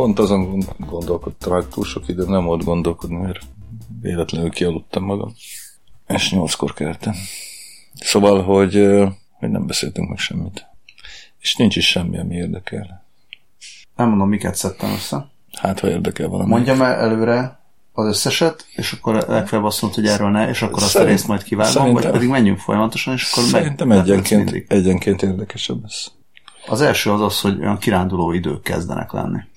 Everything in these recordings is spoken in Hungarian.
pont azon gondolkodtam, hogy túl sok időm nem volt gondolkodni, mert véletlenül kialudtam magam. És nyolckor keltem. Szóval, hogy, hogy nem beszéltünk meg semmit. És nincs is semmi, ami érdekel. Nem mondom, miket szedtem össze. Hát, ha érdekel valami. Mondjam el előre az összeset, és akkor legfeljebb azt mondta, hogy erről ne, és akkor azt a részt majd kivágom, vagy pedig menjünk folyamatosan, és akkor Szerintem meg, egyenként, egyenként érdekesebb lesz. Az első az az, hogy olyan kiránduló idők kezdenek lenni.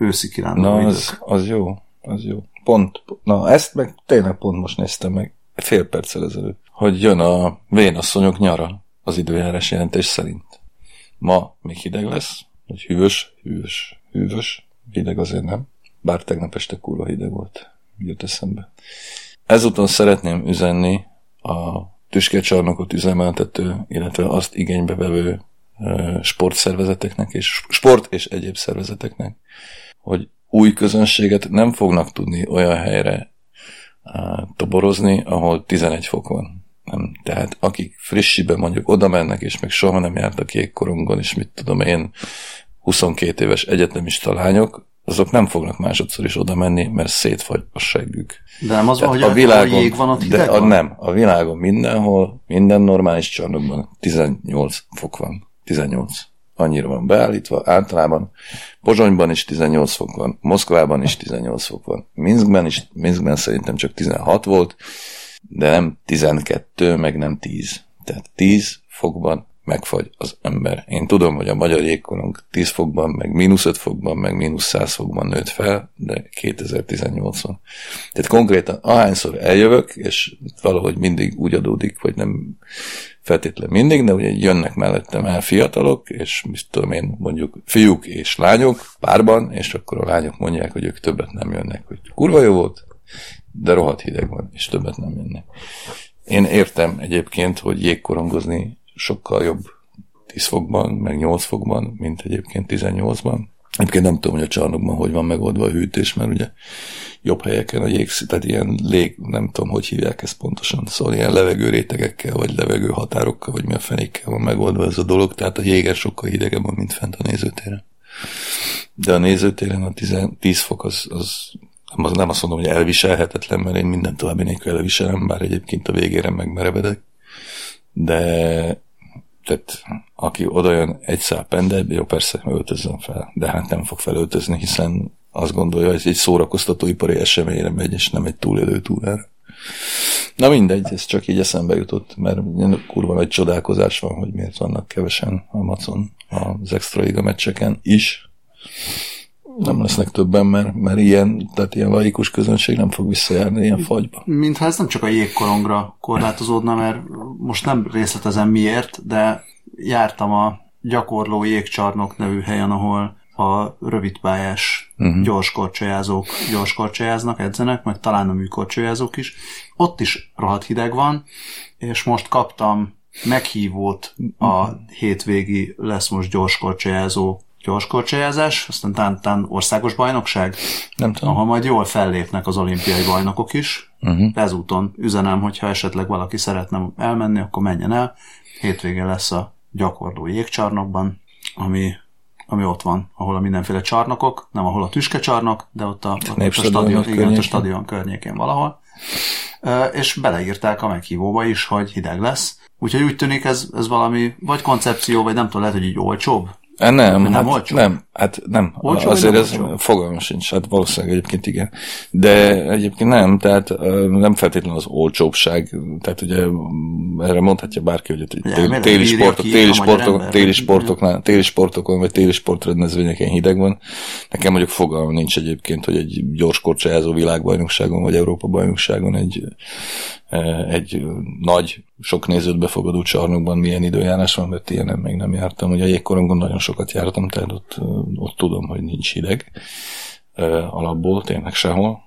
Őszi kiránduló Na, az, az jó, az jó. Pont, na ezt meg tényleg pont most néztem meg, fél perccel ezelőtt, hogy jön a vénasszonyok nyara az időjárás jelentés szerint. Ma még hideg lesz, vagy hűvös, hűvös, hűvös, hideg azért nem, bár tegnap este kurva hideg volt, jött eszembe. Ezúton szeretném üzenni a tüskecsarnokot üzemeltető, illetve azt igénybe vevő sportszervezeteknek és sport és egyéb szervezeteknek, hogy új közönséget nem fognak tudni olyan helyre toborozni, ahol 11 fok van. Nem. Tehát akik frissiben mondjuk oda mennek, és még soha nem jártak jégkorongon, és mit tudom én, 22 éves egyetemista lányok, azok nem fognak másodszor is oda menni, mert szétfagy a seggük. De nem az van, hogy a világon, jég van, ott de a, nem, a világon mindenhol, minden normális csarnokban 18 fok van. 18. Annyira van beállítva, általában Pozsonyban is 18 fok van, Moszkvában is 18 fok van, Minskben is, Minskben szerintem csak 16 volt, de nem 12, meg nem 10. Tehát 10 fokban megfagy az ember. Én tudom, hogy a magyar jégkorong 10 fokban, meg mínusz 5 fokban, meg mínusz 100 fokban nőtt fel, de 2018 van. Tehát konkrétan ahányszor eljövök, és valahogy mindig úgy adódik, vagy nem feltétlen mindig, de ugye jönnek mellettem el fiatalok, és mit tudom én, mondjuk fiúk és lányok párban, és akkor a lányok mondják, hogy ők többet nem jönnek, hogy kurva jó volt, de rohadt hideg van, és többet nem jönnek. Én értem egyébként, hogy jégkorongozni sokkal jobb 10 fokban, meg 8 fokban, mint egyébként 18-ban. Egyébként nem tudom, hogy a csarnokban hogy van megoldva a hűtés, mert ugye jobb helyeken a jégsz, tehát ilyen lég, nem tudom, hogy hívják ezt pontosan, szóval ilyen levegő rétegekkel, vagy levegő határokkal, vagy mi a fenékkel van megoldva ez a dolog, tehát a jéger sokkal hidegebb van, mint fent a nézőtéren. De a nézőtéren a 10, 10 fok az, az nem, nem azt mondom, hogy elviselhetetlen, mert én minden további nélkül elviselem, bár egyébként a végére megmerevedek. De tehát aki oda jön egy szál pendebb, jó persze öltözzön fel, de hát nem fog felöltözni, hiszen azt gondolja, hogy egy szórakoztatóipari eseményre megy, és nem egy túlélő túrára. Na mindegy, ez csak így eszembe jutott, mert kurva nagy csodálkozás van, hogy miért vannak kevesen a macon az extra meccseken is. Nem lesznek többen, mert, mert ilyen, tehát ilyen laikus közönség nem fog visszajárni ilyen fagyba. Mintha ez nem csak a jégkorongra korlátozódna, mert most nem részletezem miért, de jártam a gyakorló jégcsarnok nevű helyen, ahol a rövidpályás uh-huh. gyorskorcsolyázók gyorskorcsolyáznak, edzenek, meg talán a műkorcsolyázók is. Ott is rohadt hideg van, és most kaptam meghívót a hétvégi lesz most gyorskorcsolyázó gyorskorcsolyázás, aztán tán, tán országos bajnokság, Nem tudom. ahol majd jól fellépnek az olimpiai bajnokok is. Uh-huh. Ezúton üzenem, hogyha esetleg valaki szeretne elmenni, akkor menjen el. Hétvégén lesz a gyakorló jégcsarnokban, ami ami ott van, ahol a mindenféle csarnokok, nem ahol a tüskecsarnok, de ott a, ott a, stadion, igen, a stadion környékén valahol. És beleírták a meghívóba is, hogy hideg lesz. Úgyhogy úgy tűnik ez, ez valami, vagy koncepció, vagy nem tudom, lehet, hogy így olcsóbb, nem, nem, hát, olcsó? nem, hát nem. Olcsó, Azért ez fogalmam sincs, hát valószínűleg egyébként igen. De egyébként nem, tehát nem feltétlenül az olcsóbbság, tehát ugye erre mondhatja bárki, hogy téli, téli, sportok, téli, sportok, téli, sportoknál, téli sportokon, vagy téli sportrendezvényeken hideg van. Nekem mondjuk fogalmam nincs egyébként, hogy egy gyors korcsályázó világbajnokságon, vagy Európa bajnokságon egy egy nagy, sok nézőt befogadó csarnokban milyen időjárás van, mert ilyen még nem jártam. Ugye a jégkorongon nagyon sokat jártam, tehát ott, ott tudom, hogy nincs hideg alapból, tényleg sehol.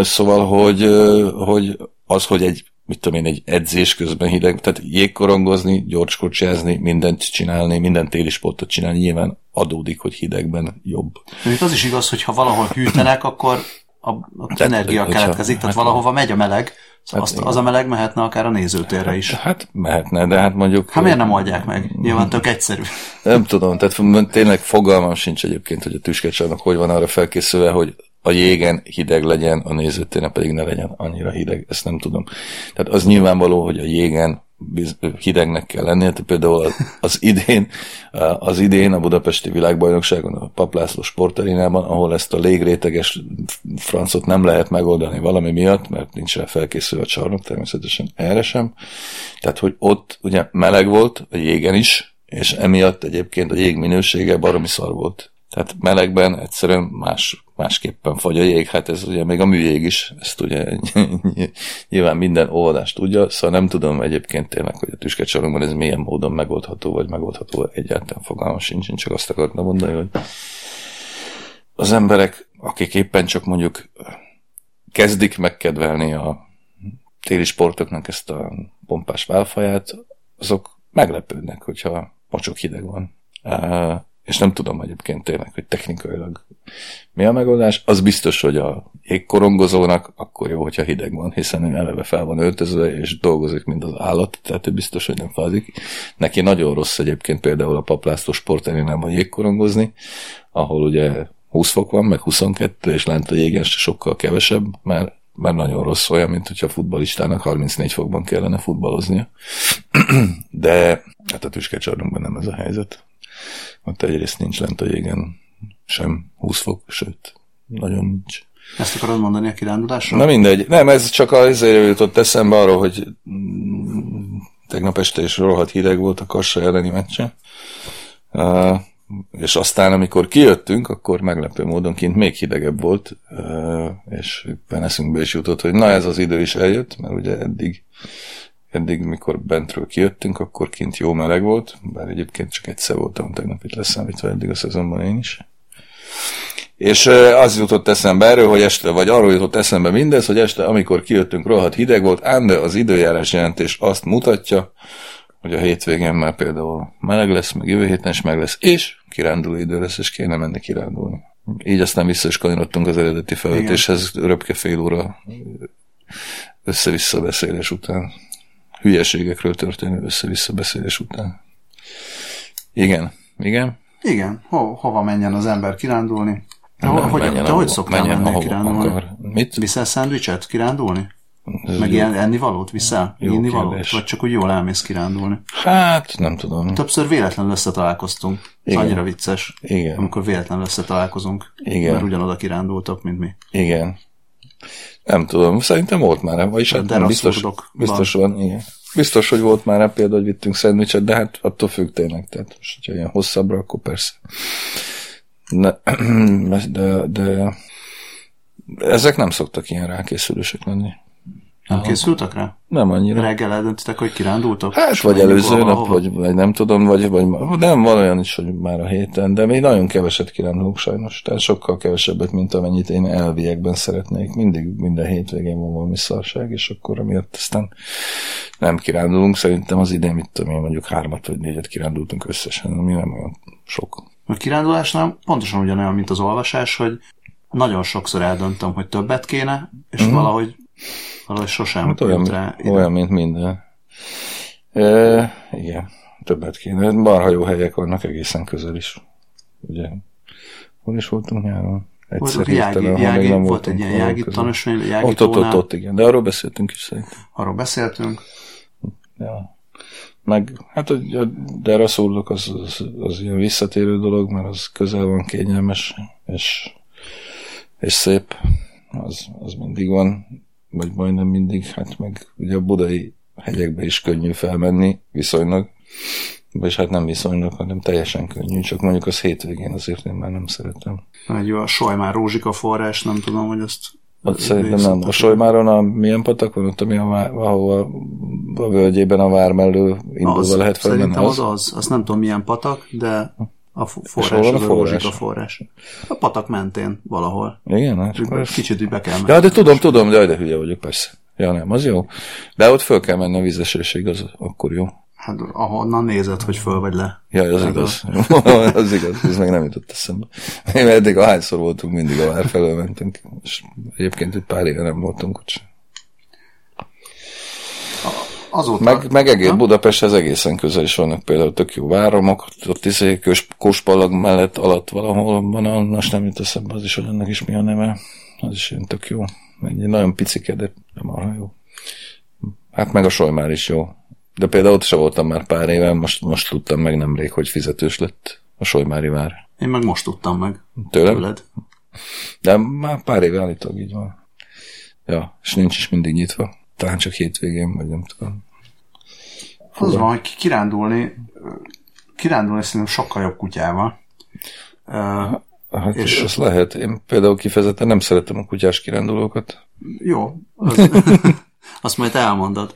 Szóval, hogy, hogy az, hogy egy mit tudom én, egy edzés közben hideg, tehát jégkorongozni, gyorskocsázni, mindent csinálni, minden téli sportot csinálni, nyilván adódik, hogy hidegben jobb. Itt az is igaz, hogy ha valahol hűtenek, akkor a, a energia keletkezik, tehát hát valahova megy a meleg, Szóval hát azt, az a meleg mehetne akár a nézőtérre is. Hát mehetne, de hát mondjuk... Hát miért nem oldják meg? Nyilván tök egyszerű. Nem tudom, tehát tényleg fogalmam sincs egyébként, hogy a tüskecsarnok hogy van arra felkészülve, hogy a jégen hideg legyen, a nézőtéren pedig ne legyen annyira hideg, ezt nem tudom. Tehát az nyilvánvaló, hogy a jégen hidegnek kell lennie, például az idén, az idén a Budapesti Világbajnokságon, a Paplászló sportarénában, ahol ezt a légréteges francot nem lehet megoldani valami miatt, mert nincs rá felkészülve a csarnok, természetesen erre sem. Tehát, hogy ott ugye meleg volt, a jégen is, és emiatt egyébként a jég minősége baromi szar volt. Tehát melegben egyszerűen más, másképpen fagy a jég, hát ez ugye még a műjég is, ezt ugye nyilván minden olvadást tudja, szóval nem tudom egyébként tényleg, hogy a tüskecsalomban ez milyen módon megoldható, vagy megoldható egyáltalán fogalmam sincs, én csak azt akartam mondani, hogy az emberek, akik éppen csak mondjuk kezdik megkedvelni a téli sportoknak ezt a pompás válfaját, azok meglepődnek, hogyha mocsok hideg van és nem tudom egyébként tényleg, hogy technikailag mi a megoldás. Az biztos, hogy a jégkorongozónak akkor jó, hogyha hideg van, hiszen ő eleve fel van öltözve, és dolgozik, mint az állat, tehát ő biztos, hogy nem fázik. Neki nagyon rossz egyébként például a paplászló sporterénában jégkorongozni, ahol ugye 20 fok van, meg 22, és lent a jégen sokkal kevesebb, mert mert nagyon rossz olyan, mint hogyha futbalistának 34 fokban kellene futballoznia. De hát a tüskecsarnunkban nem ez a helyzet. Ott egyrészt nincs lent a jégen sem 20 fok, sőt, nagyon nincs. Ezt akarod mondani a kirándulásról? Na mindegy. Nem, ez csak azért jutott eszembe arról, hogy mm, tegnap este is rohadt hideg volt a Kassa elleni meccse. Uh, és aztán, amikor kijöttünk, akkor meglepő módon kint még hidegebb volt, uh, és éppen eszünkbe is jutott, hogy na ez az idő is eljött, mert ugye eddig eddig, mikor bentről kijöttünk, akkor kint jó meleg volt, bár egyébként csak egyszer voltam tegnap itt leszámítva eddig a szezonban én is. És az jutott eszembe erről, hogy este, vagy arról jutott eszembe mindez, hogy este, amikor kijöttünk, rohadt hideg volt, ám de az időjárás jelentés azt mutatja, hogy a hétvégén már például meleg lesz, meg jövő héten is meg lesz, és kiránduló idő lesz, és kéne menni kirándulni. Így aztán vissza is kanyarodtunk az eredeti felvetéshez, röpke fél óra össze-vissza beszélés után hülyeségekről történő össze-vissza beszélés után. Igen, igen. Igen, Ho, hova menjen az ember kirándulni? Te, hogy, menjen, te ahol, hogy szoktál menni kirándulni? Akar. Mit? Viszel szendvicset kirándulni? Ez Meg ilyen ennivalót viszel? Jó Inni valót? Vagy csak úgy jól elmész kirándulni? Hát, nem tudom. Többször véletlenül összetalálkoztunk. Ez Igen. annyira vicces. Igen. Amikor véletlenül összetalálkozunk. Igen. Mert ugyanoda kirándultak, mint mi. Igen. Nem tudom, szerintem volt már, vagyis hát nem, biztos, biztos van, igen. Biztos, hogy volt már például, hogy vittünk szendvicset, de hát attól függ tényleg, tehát most, hogyha ilyen hosszabbra, akkor persze. De, de, de ezek nem szoktak ilyen rákészülősek lenni. Nem Aha. készültek rá? Nem annyira. Reggel eldöntitek, hogy kirándultok? Hát, vagy előző nap, ahova? vagy, vagy nem tudom, vagy, vagy nem, van olyan is, hogy már a héten, de még nagyon keveset kirándulunk sajnos, tehát sokkal kevesebbet, mint amennyit én elviekben szeretnék. Mindig minden hétvégén van valami szarság, és akkor amiatt aztán nem kirándulunk. Szerintem az idén, mit tudom én, mondjuk hármat vagy négyet kirándultunk összesen, ami nem olyan sok. A kirándulásnál pontosan ugyanolyan, mint az olvasás, hogy nagyon sokszor eldöntöm, hogy többet kéne, és mm. valahogy Valahogy sosem hát olyan, rá ide. olyan, mint minden. E, igen, többet kéne. Marha jó helyek vannak egészen közel is. Ugye, hol is voltunk nyáron? Egyszer jági, jági, jági, nem volt egy ilyen jági tanúsvény, jági ott, ott, ott, ott, igen, de arról beszéltünk is szerintem. Arról beszéltünk. Ja. Meg, hát a de szólok, az, az, az ilyen visszatérő dolog, mert az közel van, kényelmes, és, és szép, az, az mindig van vagy majdnem mindig, hát meg ugye a budai hegyekbe is könnyű felmenni, viszonylag, vagy hát nem viszonylag, hanem teljesen könnyű, csak mondjuk az hétvégén azért én már nem szeretem. Egy a Solymár Rózsika forrás, nem tudom, hogy azt ott szerintem nem. A Solymáron a milyen patak van ott, ami a, ahova a völgyében a vár mellől indulva az, lehet felmenni? Szerintem az? az az. Azt nem tudom milyen patak, de a forrás, a, a forrás? a forrás. A patak mentén valahol. Igen, hát akkor Kicsit úgy be kell menni. Ja, de tudom, tudom, de, de hülye vagyok, persze. Ja, nem, az jó. De ott föl kell menni a vízesésig, az akkor jó. Hát ahonnan nézed, hogy föl vagy le. Ja, az igaz. az igaz, ez meg nem jutott eszembe. Én eddig ahányszor voltunk, mindig a vár felől mentünk. És egyébként egy pár éve nem voltunk sem. Azóta... Meg, meg egész Budapesthez egészen közel is vannak például tök jó váromok, ott izé Kóspallag mellett alatt valahol van, most nem jut eszembe az is, hogy annak is mi a neve. Az is ilyen tök jó. Egy nagyon picike, de nem arra jó. Hát meg a Solymár is jó. De például ott sem voltam már pár éve, most, most tudtam meg nemrég, hogy fizetős lett a Solymári vár. Én meg most tudtam meg. Tőled? Tőled. De már pár éve állítólag így van. Ja, és nincs is mindig nyitva. Talán csak hétvégén, vagy nem tudom. Az van, hogy kirándulni, kirándulni szerintem sokkal jobb kutyával. Hát és az lehet. Én például kifejezetten nem szeretem a kutyás kirándulókat. Jó, az, azt majd elmondod.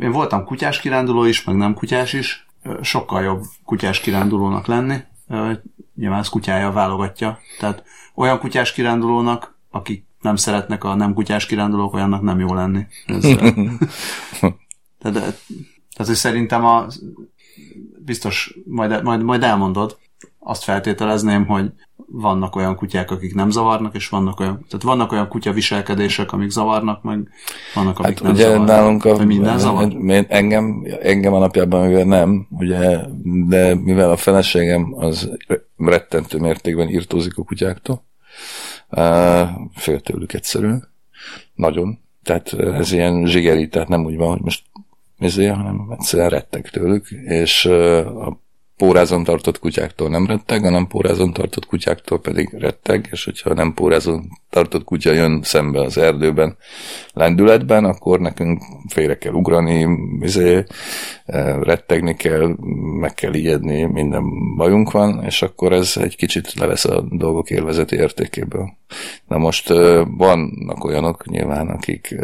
Én voltam kutyás kiránduló is, meg nem kutyás is. Sokkal jobb kutyás kirándulónak lenni. Nyilván ez kutyája válogatja. Tehát olyan kutyás kirándulónak, akik nem szeretnek a nem kutyás kirándulók, olyannak nem jó lenni. Ez, de, de, tehát, szerintem a, biztos majd, majd, majd elmondod, azt feltételezném, hogy vannak olyan kutyák, akik nem zavarnak, és vannak olyan, tehát vannak olyan kutya viselkedések, amik zavarnak, meg vannak, amik hát nem ugye zavarnak. Nálunk a, minden zavar? Engem, engem alapjában mivel nem, ugye, de mivel a feleségem az rettentő mértékben írtózik a kutyáktól, fél tőlük egyszerűen, nagyon, tehát ez ilyen zsigeri, tehát nem úgy van, hogy most ezért, hanem egyszerűen rettek tőlük, és a pórázon tartott kutyáktól nem retteg, hanem pórázon tartott kutyáktól pedig retteg, és hogyha nem pórázon tartott kutya jön szembe az erdőben lendületben, akkor nekünk félre kell ugrani, izé, e, rettegni kell, meg kell ijedni, minden bajunk van, és akkor ez egy kicsit levesz a dolgok élvezeti értékéből. Na most e, vannak olyanok nyilván, akik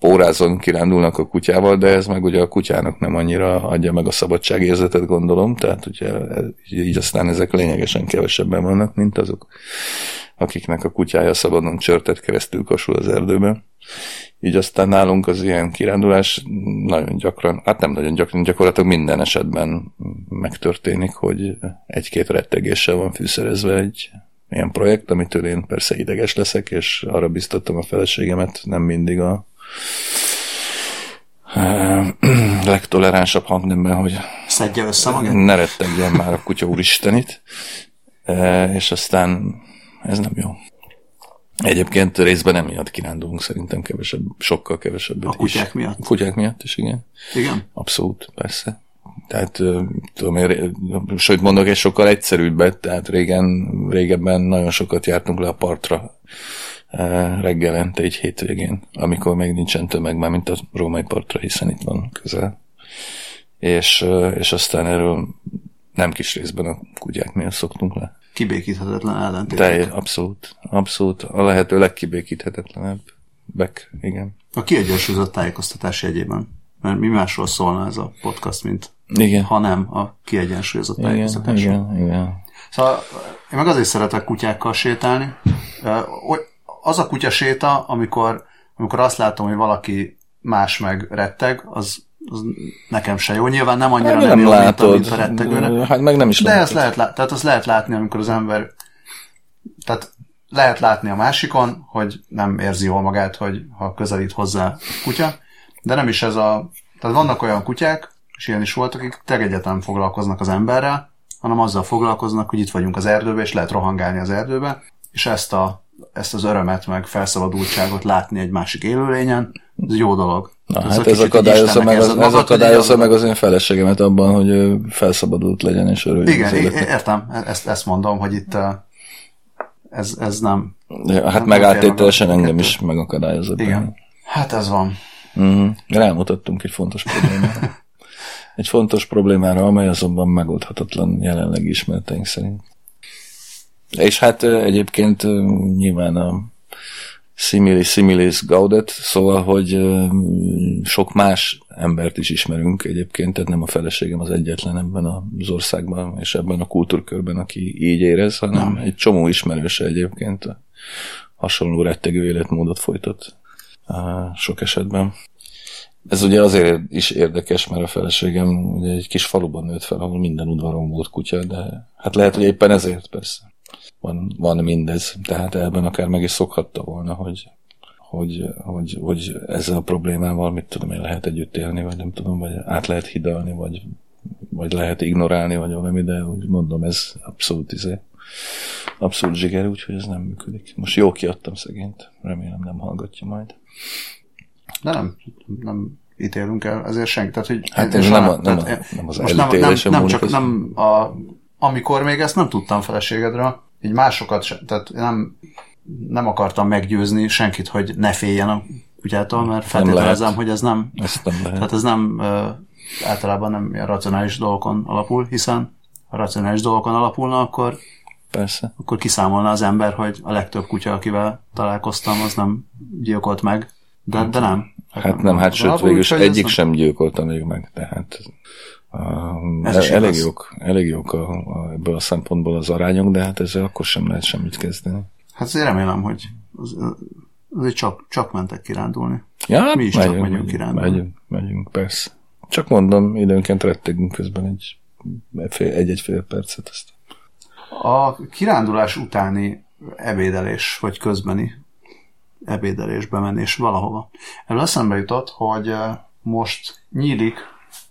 pórázon kirándulnak a kutyával, de ez meg ugye a kutyának nem annyira adja meg a szabadságérzetet, gondolom, tehát ugye így aztán ezek lényegesen kevesebben vannak, mint azok, akiknek a kutyája szabadon csörtet keresztül kasul az erdőben. Így aztán nálunk az ilyen kirándulás nagyon gyakran, hát nem nagyon gyakran, gyakorlatilag minden esetben megtörténik, hogy egy-két rettegéssel van fűszerezve egy ilyen projekt, amitől én persze ideges leszek, és arra biztattam a feleségemet, nem mindig a legtoleránsabb hangnemben, hogy szedje össze magát. Ne rettegjen már a kutya úristenit. És aztán ez nem jó. Egyébként részben nem miatt kirándulunk, szerintem kevesebb, sokkal kevesebb. A kutyák is. miatt? A kutyák miatt is, igen. Igen? Abszolút, persze. Tehát tudom én, sőt mondok egy sokkal egyszerűbbet, tehát régen, régebben nagyon sokat jártunk le a partra reggelente, egy hétvégén, amikor még nincsen tömeg, már mint a római partra, hiszen itt van közel. És, és aztán erről nem kis részben a kutyáknél szoktunk le. Kibékíthetetlen ellentétek. De abszolút, abszolút. A lehető legkibékíthetetlenebb. Beck, igen. A kiegyensúlyozott tájékoztatás jegyében. Mert mi másról szólna ez a podcast, mint igen. ha nem a kiegyensúlyozott tájékoztatás. Igen, igen, igen. Szóval én meg azért szeretek kutyákkal sétálni az a kutya séta, amikor, amikor azt látom, hogy valaki más meg retteg, az, az nekem se jó. Nyilván nem annyira hát, nem, nem jó, látod. mint a rettegőnek. Hát meg nem is De ezt lehet, tehát azt lehet látni, amikor az ember tehát lehet látni a másikon, hogy nem érzi jól magát, hogy ha közelít hozzá kutya, de nem is ez a... Tehát vannak olyan kutyák, és ilyen is voltak, akik tegegyetem foglalkoznak az emberrel, hanem azzal foglalkoznak, hogy itt vagyunk az erdőben, és lehet rohangálni az erdőbe, és ezt a ezt az örömet, meg felszabadultságot látni egy másik élőlényen, ez jó dolog. Na, ez hát ez akadályozza meg, az, ez akadályozza meg az én feleségemet abban, hogy felszabadult legyen és örüljön. Igen, értem, ezt, ezt mondom, hogy itt ez, ez nem... Ja, hát meg áttételesen engem is megakadályozott. Igen. Benne. Hát ez van. Uh-huh. Rámutattunk egy fontos problémára. egy fontos problémára, amely azonban megoldhatatlan jelenleg ismereteink szerint. És hát egyébként nyilván a similis similis gaudet, szóval, hogy sok más embert is ismerünk egyébként, tehát nem a feleségem az egyetlen ebben az országban és ebben a kultúrkörben, aki így érez, hanem nem. egy csomó ismerőse egyébként hasonló rettegő életmódot folytat sok esetben. Ez ugye azért is érdekes, mert a feleségem ugye egy kis faluban nőtt fel, ahol minden udvaron volt kutya, de hát lehet, hogy éppen ezért persze van, van mindez, tehát ebben akár meg is szokhatta volna, hogy, hogy, hogy, hogy ezzel a problémával, mit tudom én, lehet együtt élni, vagy nem tudom, vagy át lehet hidalni, vagy, vagy lehet ignorálni, vagy valami, de úgy mondom, ez abszolút izé, abszolút zsiger, úgyhogy ez nem működik. Most jó kiadtam szegényt, remélem nem hallgatja majd. De nem, nem ítélünk el, ezért senki. Tehát, hogy Hát ez nem, a, nem, a, nem az most nem, nem, elítélésem nem, csak nem a, amikor még ezt nem tudtam feleségedről, így másokat sem, tehát nem, nem akartam meggyőzni senkit, hogy ne féljen a kutyától, mert feltételezem, hogy ez nem, Ezt nem lehet. tehát ez nem általában nem ilyen racionális dolgokon alapul, hiszen ha racionális dolgokon alapulna, akkor, Persze. akkor kiszámolna az ember, hogy a legtöbb kutya, akivel találkoztam, az nem gyilkolt meg. De, de nem. Hát nem, hát sőt, végül egyik nem- sem gyilkolta még meg, tehát um, Ez is elég jók, elég jók a, a, ebből a szempontból az arányok, de hát ezzel akkor sem lehet semmit kezdeni. Hát azért remélem, hogy az, azért csak, csak mentek kirándulni. Ja, Mi is csak megyünk kirándulni. Megyünk, megyünk, persze. Csak mondom, időnként rettegünk közben egy egy-egy fél percet. Ezt. A kirándulás utáni ebédelés, vagy közbeni ebédelésbe menés valahova. Erről eszembe jutott, hogy eh, most nyílik,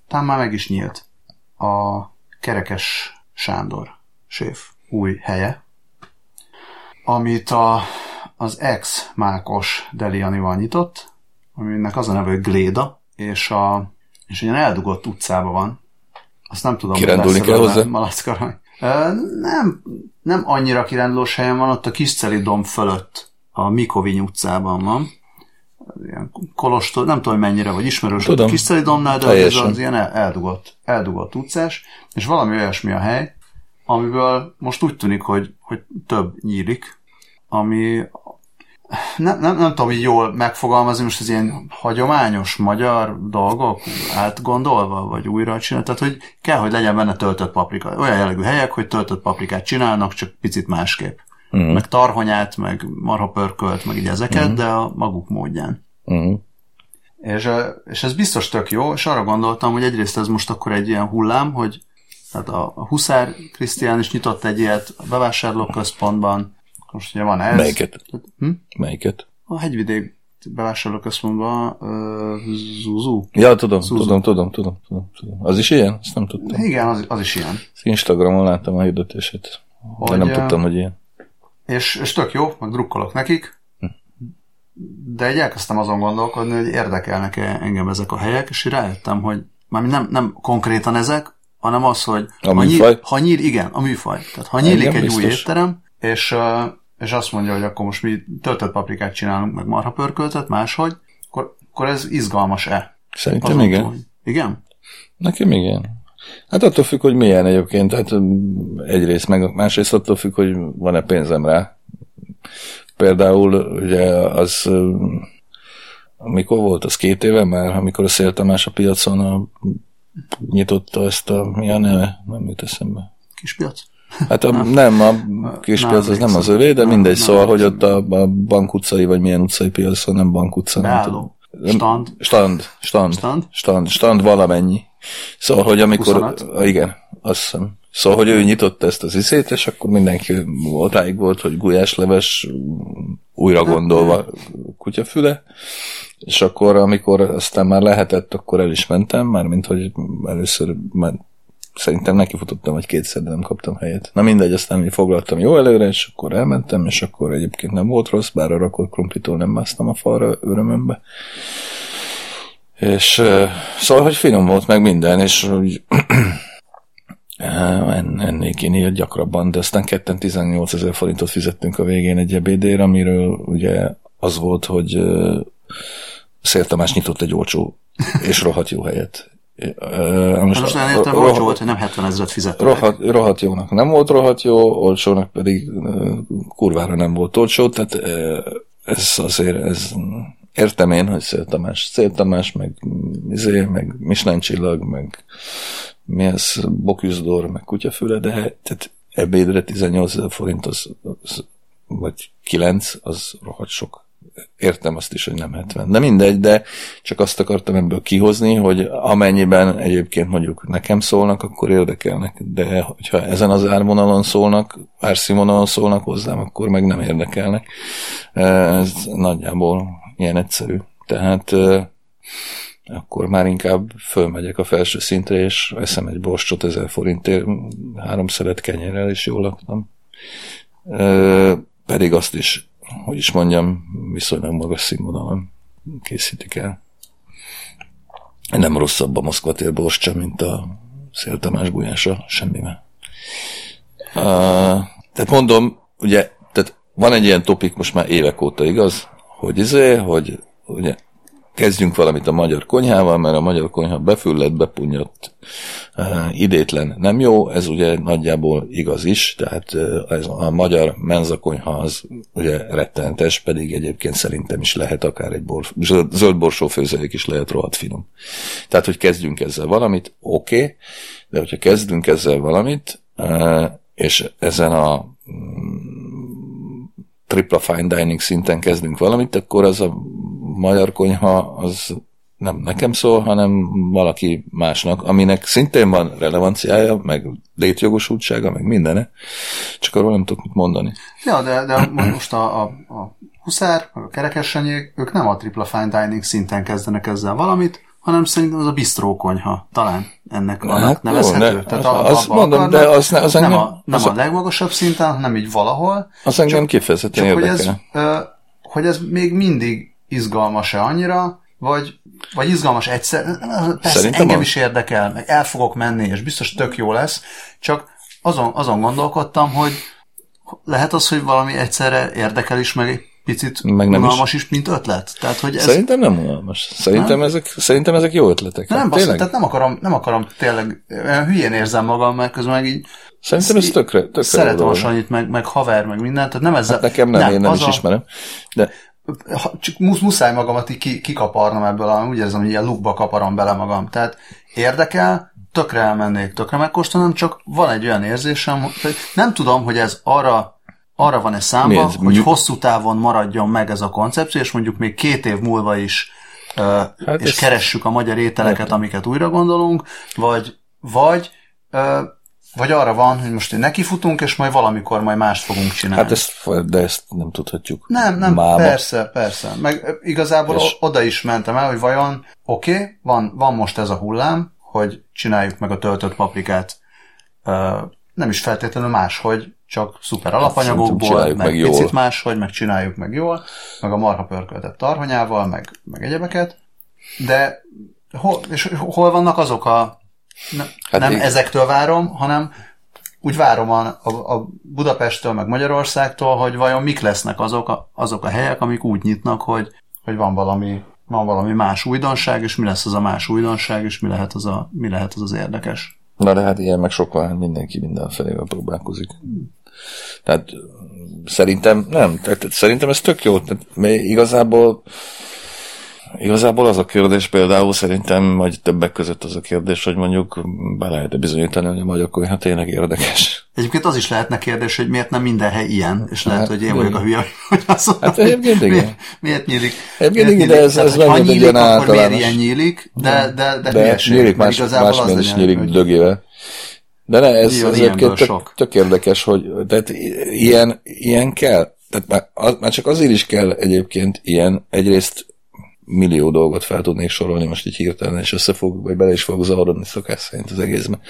talán már meg is nyílt, a Kerekes Sándor séf új helye, amit a, az ex-mákos Delianival nyitott, aminek az a neve, hogy Gléda, és, a, és ilyen eldugott utcában van. Azt nem tudom, Kirándulni kell hozzá? Malackarany. Nem, nem annyira kirándulós helyen van, ott a Kisceli domb fölött, a Mikoviny utcában van. Ilyen kolostor, nem tudom, hogy mennyire vagy ismerős a Tudom. Kisceli dombnál, de ez az ilyen el- eldugott, eldugott utcás, és valami olyasmi a hely, amiből most úgy tűnik, hogy, hogy több nyílik, ami nem, nem, nem tudom így jól megfogalmazni, most ez ilyen hagyományos magyar dolgok átgondolva, vagy újra csinálni, tehát hogy kell, hogy legyen benne töltött paprika. Olyan jellegű helyek, hogy töltött paprikát csinálnak, csak picit másképp. Mhm. Meg tarhonyát, meg marhapörkölt, meg így ezeket, de a maguk módján. Uh-huh. És, és ez biztos tök jó, és arra gondoltam, hogy egyrészt ez most akkor egy ilyen hullám, hogy tehát a, a Huszár Krisztián is nyitott egy ilyet a bevásárlóközpontban, most ugye van ez. Melyiket? Hm? Melyiket? A hegyvidék bevásárlóközpontban uh, Zuzu. Ja, tudom, Suzu. tudom, tudom, tudom, tudom, tudom. Az is ilyen? Azt nem tudtam. Igen, az, az is ilyen. Az Instagramon láttam a hirdetését. De Hogy, nem ö, tudtam, hogy ilyen. És, és tök jó, meg drukkolok nekik, de egy elkezdtem azon gondolkodni, hogy érdekelnek-e engem ezek a helyek, és rájöttem, hogy már nem, nem konkrétan ezek, hanem az, hogy A ha, műfaj? nyíl, ha nyíl, igen, a műfaj. Tehát ha nyílik Engem egy új biztos. étterem, és, és azt mondja, hogy akkor most mi töltött paprikát csinálunk, meg marhapörköltet, máshogy, akkor, akkor ez izgalmas-e? Szerintem Azon igen. túl, Igen? Nekem igen. Hát attól függ, hogy milyen egyébként. Hát mm, egyrészt, meg másrészt attól függ, hogy van-e pénzem rá. Például ugye az mm, amikor volt, az két éve már, amikor a Szél Tamás a piacon a, nyitotta ezt a, mi a neve? Nem jut eszembe. Kispiac? Hát a, nem, a kispiac az nem az övé, de Nem, mindegy, nem szóval, hogy emlékszem. ott a, a bank utcai, vagy milyen utcai piacon, nem bank utca, nem. Beálló. Stand. Stand, stand, Stand? stand, stand valamennyi. Szóval, hogy amikor, 25? igen, azt hiszem. Szóval, hogy ő nyitotta ezt az iszét, és akkor mindenki odáig volt, hogy gulyásleves, újra gondolva kutyafüle, és akkor, amikor aztán már lehetett, akkor el is mentem, mármint, hogy először már szerintem nekifutottam, vagy kétszer, de nem kaptam helyet. Na mindegy, aztán így foglaltam jó előre, és akkor elmentem, és akkor egyébként nem volt rossz, bár a rakott krumplitól nem másztam a falra örömömbe. És szóval, hogy finom volt meg minden, és úgy en- ennék én ilyet gyakrabban, de aztán ketten 18 ezer forintot fizettünk a végén egy ebédért, amiről ugye az volt, hogy Szél Tamás nyitott egy olcsó és rohadt jó helyet. Uh, Hát most olyan értem, olcsó volt, hogy nem 70 ezeret fizettek. rohadt, rohadt jónak nem volt rohadt jó, olcsónak pedig uh, kurvára nem volt olcsó, tehát uh, ez azért, ez értem én, hogy Szél Tamás, Szél Tamás, meg mm, izé, meg Michelin csillag, meg mi ez, Boküzdor, meg kutyafüle, de tehát ebédre 18 ezer forint, az, az, vagy 9, az rohadt sok. Értem azt is, hogy nem 70. De mindegy, de csak azt akartam ebből kihozni, hogy amennyiben egyébként mondjuk nekem szólnak, akkor érdekelnek. De hogyha ezen az árvonalon szólnak, árszínvonalon szólnak hozzám, akkor meg nem érdekelnek. Ez nagyjából ilyen egyszerű. Tehát akkor már inkább fölmegyek a felső szintre, és eszem egy borscsot ezer forintért, három szeret kenyerrel, és jól laktam. Pedig azt is, hogy is mondjam, viszonylag magas színvonalon készítik el. Nem rosszabb a Moszkva tér borstja, mint a Szél Tamás gulyása, semmivel. Uh, tehát mondom, ugye, tehát van egy ilyen topik most már évek óta, igaz? Hogy izé, hogy ugye kezdjünk valamit a magyar konyhával, mert a magyar konyha befüllett, bepunyott, idétlen nem jó, ez ugye nagyjából igaz is, tehát ez a magyar menzakonyha az ugye rettenetes, pedig egyébként szerintem is lehet akár egy bor, zöld borsó főzelék is lehet rohadt finom. Tehát, hogy kezdjünk ezzel valamit, oké, okay, de hogyha kezdünk ezzel valamit, és ezen a mm, tripla fine dining szinten kezdünk valamit, akkor az a magyar konyha az nem nekem szól, hanem valaki másnak, aminek szintén van relevanciája, meg létjogosultsága, meg mindene, csak arról nem tudok mit mondani. Ja, de, de most a, a, a Huszár, meg a Kerekessenyék, ők nem a tripla fine dining szinten kezdenek ezzel valamit, hanem szerintem az a bistró konyha, talán ennek hát, annak nevezhető. Jó, Tehát az, azt mondom, akarnak, de az, az nem, engem, a, nem az a legmagasabb szinten, hanem így valahol. Az engem kifejezetten érdekel. Hogy ez, hogy ez még mindig izgalmas-e annyira, vagy, vagy izgalmas egyszer. Persze, Szerintem engem a... is érdekel, meg el fogok menni, és biztos tök jó lesz, csak azon, azon gondolkodtam, hogy lehet az, hogy valami egyszerre érdekel is, meg picit meg nem unalmas is. is, mint ötlet. Tehát, hogy ez... Szerintem nem unalmas. Szerintem, nem? Ezek, szerintem ezek jó ötletek. Nem, basz, tehát nem akarom, nem akarom tényleg, hülyén érzem magam, mert közben meg így Szerintem ez tökre, tökre Szeretem a Sanyit, meg, meg haver, meg mindent. Tehát nem ezzel, hát nekem nem, nem én nem is a... ismerem. De csak muszáj magamat így kikaparnom ebből, úgy érzem, hogy ilyen lukba kaparom bele magam. Tehát érdekel, tökre elmennék, tökre megkóstolnom, csak van egy olyan érzésem, hogy nem tudom, hogy ez arra arra van-e számba, ez? hogy hosszú távon maradjon meg ez a koncepció, és mondjuk még két év múlva is uh, hát és keressük a magyar ételeket, hát. amiket újra gondolunk, vagy, vagy uh, vagy arra van, hogy most nekifutunk, és majd valamikor majd mást fogunk csinálni. Hát ezt, de ezt nem tudhatjuk. Nem, nem, Mába. persze, persze. Meg igazából és... oda is mentem el, hogy vajon, oké, okay, van, van most ez a hullám, hogy csináljuk meg a töltött paprikát. Nem is feltétlenül máshogy, csak szuper hát alapanyagokból, meg, meg jól. picit máshogy, meg csináljuk meg jól, meg a marha pörköltett tarhonyával, meg, meg egyebeket. De hol, és hol vannak azok a ne, hát nem én... ezektől várom, hanem úgy várom a, a, a Budapesttől, meg Magyarországtól, hogy vajon mik lesznek azok a, azok a helyek, amik úgy nyitnak, hogy, hogy van valami van valami más újdonság, és mi lesz az a más újdonság, és mi lehet az a, mi lehet az, az érdekes. Na de hát ilyen meg sok van, mindenki mindenfelé próbálkozik. Tehát szerintem nem, tehát szerintem ez tök jó, tehát igazából Igazából az a kérdés például szerintem, vagy többek között az a kérdés, hogy mondjuk be lehet bizonyítani, hogy a magyar konyha tényleg érdekes. Egyébként az is lehetne kérdés, hogy miért nem minden hely ilyen, és lehet, hát, hogy én vagyok a hülye, hogy azt Hát egyébként igen. Miért, miért nyílik? Egyébként igen, de ez, ez Tehát, ha nyílik, akkor miért ilyen nyílik, de, de, de, de nyílik más, más is nyílik hogy... dögével. De ne, ez, ez egyébként tök, tök, érdekes, hogy tehát ilyen, ilyen kell. Tehát már, az, már csak azért is kell egyébként ilyen, egyrészt millió dolgot fel tudnék sorolni most így hirtelen, és összefog, vagy bele is fogok zavarodni szokás szerint az egészben.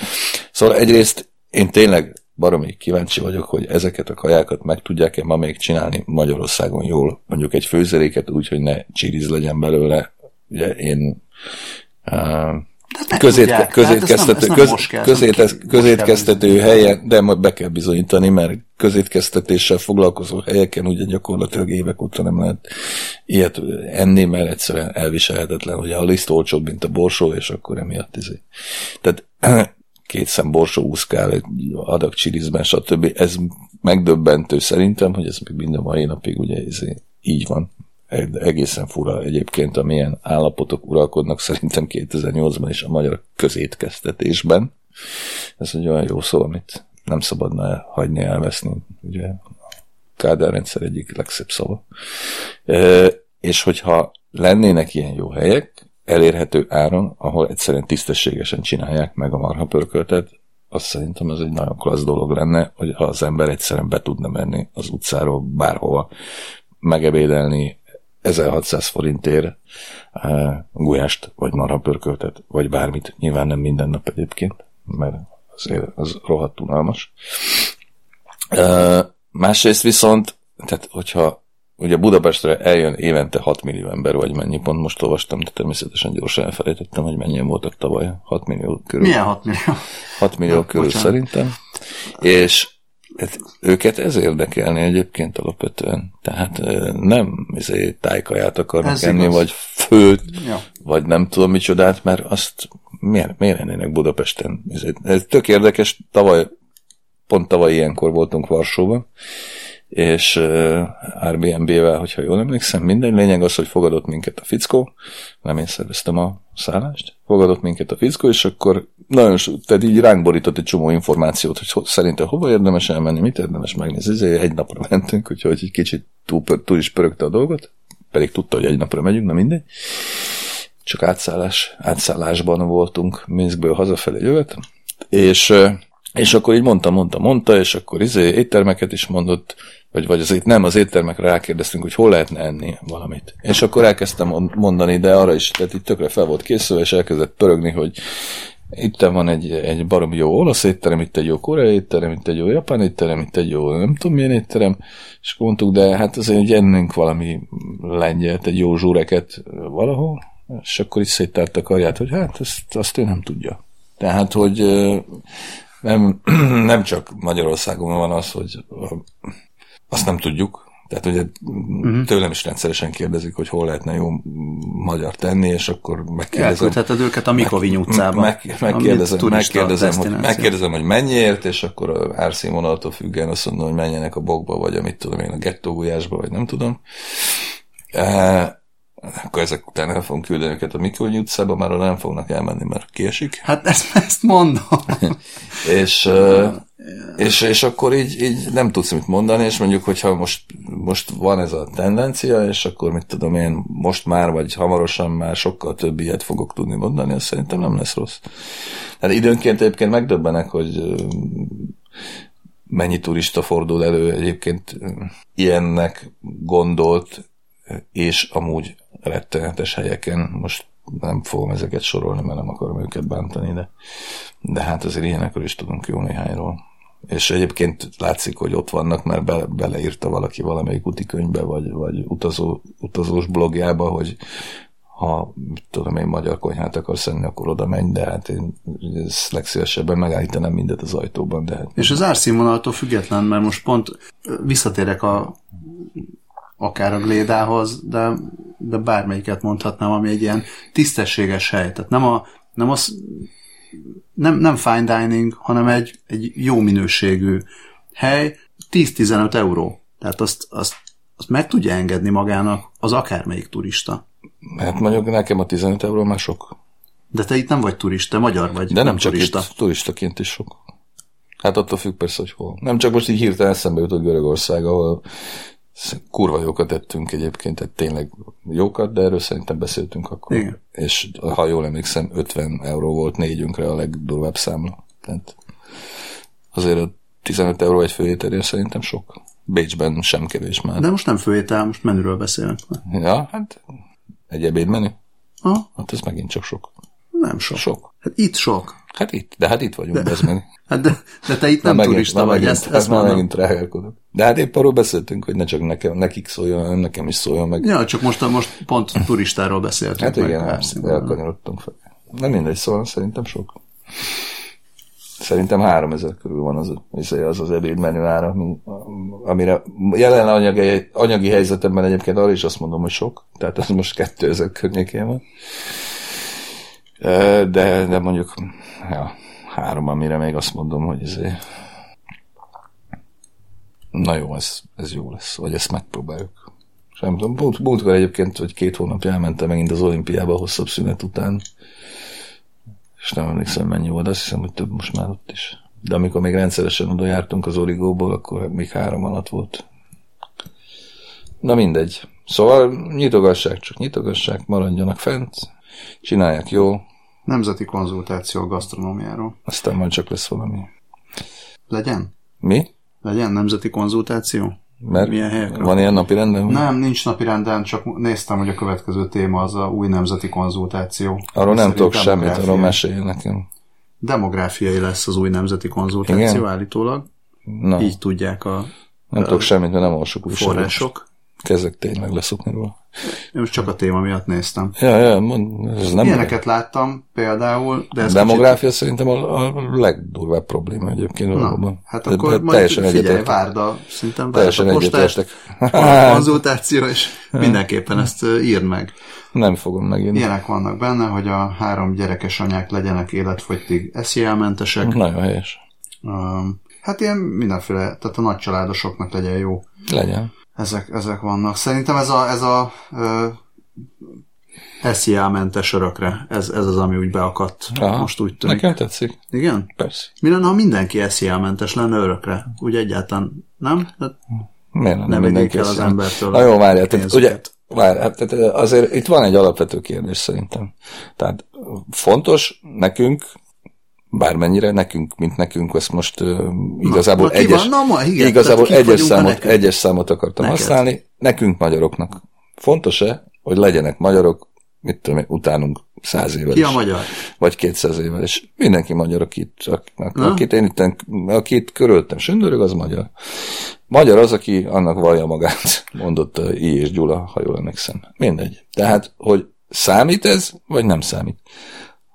Szóval egyrészt én tényleg baromi kíváncsi vagyok, hogy ezeket a kajákat meg tudják-e ma még csinálni Magyarországon jól. Mondjuk egy főzeléket úgy, hogy ne csiriz legyen belőle. Ugye én uh, közét, közétkeztető, köz, közét, közétkeztető helyen, de majd be kell bizonyítani, mert közétkeztetéssel foglalkozó helyeken ugye gyakorlatilag évek óta nem lehet ilyet enni, mert egyszerűen elviselhetetlen, hogy a liszt olcsóbb, mint a borsó, és akkor emiatt izé. Tehát két szem borsó úszkál, egy adag csirizben, stb. Ez megdöbbentő szerintem, hogy ez még minden mai napig ugye izé, így van egészen fura egyébként, amilyen állapotok uralkodnak szerintem 2008-ban is a magyar közétkeztetésben. Ez egy olyan jó szó, amit nem szabadna hagyni elveszni. Ugye Kádár rendszer egyik legszebb szava. E, és hogyha lennének ilyen jó helyek, elérhető áron, ahol egyszerűen tisztességesen csinálják meg a marha pörköltet, azt szerintem ez egy nagyon klassz dolog lenne, hogy ha az ember egyszerűen be tudna menni az utcáról bárhova, megebédelni, 1600 forintért uh, gulyást, vagy marhapörköltet, vagy bármit. Nyilván nem minden nap egyébként, mert azért az rohadt unalmas. Uh, másrészt viszont, tehát hogyha ugye Budapestre eljön évente 6 millió ember, vagy mennyi, pont most olvastam, de természetesen gyorsan elfelejtettem, hogy mennyien voltak tavaly. 6 millió körül. Milyen 6 millió? 6 millió körül bocsánat. szerintem. És hát, őket ez érdekelni egyébként alapvetően. Tehát nem izé, tájkaját akarnak ez enni, igaz. vagy főt, ja. vagy nem tudom micsodát, mert azt miért, miért ennének Budapesten? Ez tök érdekes, tavaly, pont tavaly ilyenkor voltunk Varsóban, és uh, Airbnb-vel, hogyha jól emlékszem, minden lényeg az, hogy fogadott minket a fickó, nem én szerveztem a szállást, fogadott minket a fickó, és akkor nagyon, tehát így ránk borított egy csomó információt, hogy ho, szerintem hova érdemes elmenni, mit érdemes megnézni. Ezért egy napra mentünk, úgyhogy egy kicsit túl, túl is pörögte a dolgot, pedig tudta, hogy egy napra megyünk, na mindegy. Csak átszállás, átszállásban voltunk Minskből hazafelé jövet, és, és akkor így mondta, mondta, mondta, és akkor izé éttermeket is mondott, vagy, vagy az, nem, az éttermekre rákérdeztünk, hogy hol lehetne enni valamit. És akkor elkezdtem mondani, de arra is, tehát itt tökre fel volt készülve, és elkezdett pörögni, hogy itt van egy, egy barom jó olasz étterem, itt egy jó koreai étterem, itt egy jó japán étterem, itt egy jó nem tudom milyen étterem, és mondtuk, de hát azért, hogy ennünk valami lengyelt, egy jó zsúreket valahol, és akkor is széttárt a karját, hogy hát ezt, azt ő nem tudja. Tehát, hogy nem, nem csak Magyarországon van az, hogy azt nem tudjuk. Tehát ugye uh-huh. tőlem is rendszeresen kérdezik, hogy hol lehetne jó magyar tenni, és akkor megkérdezem. Elküldheted őket a Mikoviny utcába. Meg, megkérdezem, megkérdezem, hogy, megkérdezem, hogy mennyiért, és akkor a árszínvonaltól függően azt mondom, hogy menjenek a bokba, vagy amit tudom én, a gettógulyásba, vagy nem tudom. E, akkor ezek után el fogunk küldeni őket a Mikoviny utcába, már nem fognak elmenni, mert kiesik. Hát ezt, ezt mondom. és és, és akkor így, így nem tudsz mit mondani, és mondjuk, hogyha most, most van ez a tendencia, és akkor mit tudom én, most már, vagy hamarosan már sokkal több ilyet fogok tudni mondani, az szerintem nem lesz rossz. Hát időnként egyébként megdöbbenek, hogy mennyi turista fordul elő egyébként ilyennek gondolt, és amúgy rettenetes helyeken. Most nem fogom ezeket sorolni, mert nem akarom őket bántani, de, de hát azért ilyenekről is tudunk jó néhányról és egyébként látszik, hogy ott vannak, mert be, beleírta valaki valamelyik útikönyvbe, vagy, vagy utazó, utazós blogjába, hogy ha tudom én magyar konyhát akarsz enni, akkor oda menj, de hát én ezt legszívesebben megállítanám mindet az ajtóban. De hát és az árszínvonaltól független, mert most pont visszatérek a akár a Glédához, de, de bármelyiket mondhatnám, ami egy ilyen tisztességes hely. Tehát nem, a, nem az nem, nem fine dining, hanem egy, egy jó minőségű hely, 10-15 euró. Tehát azt, azt, azt meg tudja engedni magának az akármelyik turista. Hát mondjuk nekem a 15 euró már sok. De te itt nem vagy turista, magyar vagy. De nem, nem csak turista. itt, turistaként is sok. Hát attól függ persze, hogy hol. Nem csak most így hirtelen eszembe jutott Görögország, ahol kurva jókat tettünk egyébként, tehát tényleg jókat, de erről szerintem beszéltünk akkor. Igen. És ha jól emlékszem, 50 euró volt négyünkre a legdurvább számla. Tehát azért a 15 euró egy főételért szerintem sok. Bécsben sem kevés már. De most nem főétel, most menüről beszélünk. Ja, hát egy ebédmenü. Ha? Hát ez megint csak sok. Nem sok. Sok. Hát itt sok. Hát itt, de hát itt vagyunk, de, ez meg. Hát de, de te itt nem na, turista vagy, megint, ezt, ezt már megint rájárkodok. De hát épp arról beszéltünk, hogy ne csak nekem, nekik szóljon, hanem nekem is szóljon meg. Ja, csak most, most pont turistáról beszéltünk. Hát igen, elkanyarodtunk fel. Nem mindegy, szóval szerintem sok. Szerintem 3000 körül van az az, az ebédmenü ára, amire jelen anyagi, anyagi helyzetemben egyébként arra is azt mondom, hogy sok, tehát az most 2000 környékén van. De, de mondjuk, ja, három, amire még azt mondom, hogy ez na jó, ez, ez jó lesz, vagy ezt megpróbáljuk. És nem tudom, múlt, múltkor egyébként, hogy két hónapja elmentem megint az olimpiába hosszabb szünet után, és nem emlékszem mennyi volt, azt hiszem, hogy több most már ott is. De amikor még rendszeresen oda jártunk az origóból, akkor még három alatt volt. Na mindegy. Szóval nyitogassák, csak nyitogassák, maradjanak fent, csinálják jól, Nemzeti konzultáció a gasztronómiáról. Aztán majd csak lesz valami. Legyen? Mi? Legyen nemzeti konzultáció? Mert milyen helyekre. van ilyen napi renden? Nem, nincs napi renden, csak néztem, hogy a következő téma az a új nemzeti konzultáció. Arról nem tudok semmit, arról mesélj nekem. Demográfiai lesz az új nemzeti konzultáció Igen? állítólag. Na, Így tudják a nem tudok semmit, mert nem olvasok újságot. források. Kezdek tényleg leszokni róla. Én most csak a téma miatt néztem. Ja, ja, mond, ez nem Ilyeneket láttam például, de ez Demográfia szerintem a, a legdurvább probléma egyébként kicsit... valóban. Na, hát De- akkor de majd teljesen figyelj, egyetértek. várd a, szerintem Teljesen egyetértek. a konzultáció, és mindenképpen ezt írd meg. Nem fogom megint. Ilyenek vannak benne, hogy a három gyerekes anyák legyenek életfogytig SZIA-mentesek. Nagyon helyes. Um, hát ilyen mindenféle, tehát a nagycsaládosoknak legyen jó. Legyen. Ezek, ezek vannak. Szerintem ez a, ez a ö, SZIA-mentes örökre, ez, ez az, ami úgy beakadt. Aha. Most úgy tűnik. Nekem tetszik. Igen? Persze. Mi lenne, ha mindenki SZIA-mentes lenne örökre? Úgy egyáltalán nem? Hát Miért nem, nem mindenki el az embertől Na jó, várjál, tehát, ugye, várj, hát, tehát azért itt van egy alapvető kérdés szerintem. Tehát fontos nekünk, bármennyire nekünk, mint nekünk, ezt most uh, igazából na, ki egyes, van? Na, ma, igen, igazából egyes, számot, egyes számot akartam Neked. használni, nekünk magyaroknak. Fontos-e, hogy legyenek magyarok, mit tudom én, utánunk száz évvel Ki is, a magyar? vagy kétszáz évvel is. Mindenki magyar, akit, akit, Na? akit én itt, akit körülöttem sündörög, az magyar. Magyar az, aki annak vallja magát, mondott a I. és Gyula, ha jól emlékszem. Mindegy. Tehát, hogy számít ez, vagy nem számít?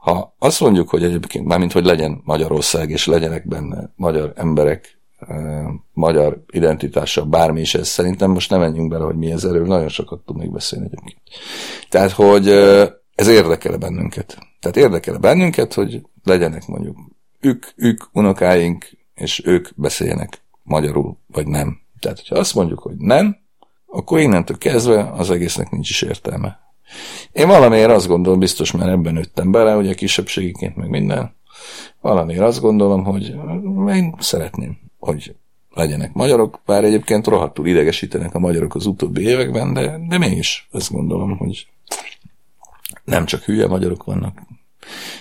Ha azt mondjuk, hogy egyébként, mármint, hogy legyen Magyarország, és legyenek benne magyar emberek, magyar identitása, bármi is ez, szerintem most nem menjünk bele, hogy mi ez erről, nagyon sokat tudnék beszélni egyébként. Tehát, hogy ez érdekel bennünket. Tehát érdekel bennünket, hogy legyenek mondjuk ők, ők unokáink, és ők beszéljenek magyarul, vagy nem. Tehát, hogyha azt mondjuk, hogy nem, akkor innentől kezdve az egésznek nincs is értelme. Én valamiért azt gondolom, biztos, mert ebben nőttem bele, ugye kisebbségiként, meg minden, valamiért azt gondolom, hogy én szeretném, hogy legyenek magyarok, bár egyébként rohadtul idegesítenek a magyarok az utóbbi években, de, de mégis azt gondolom, hogy nem csak hülye magyarok vannak,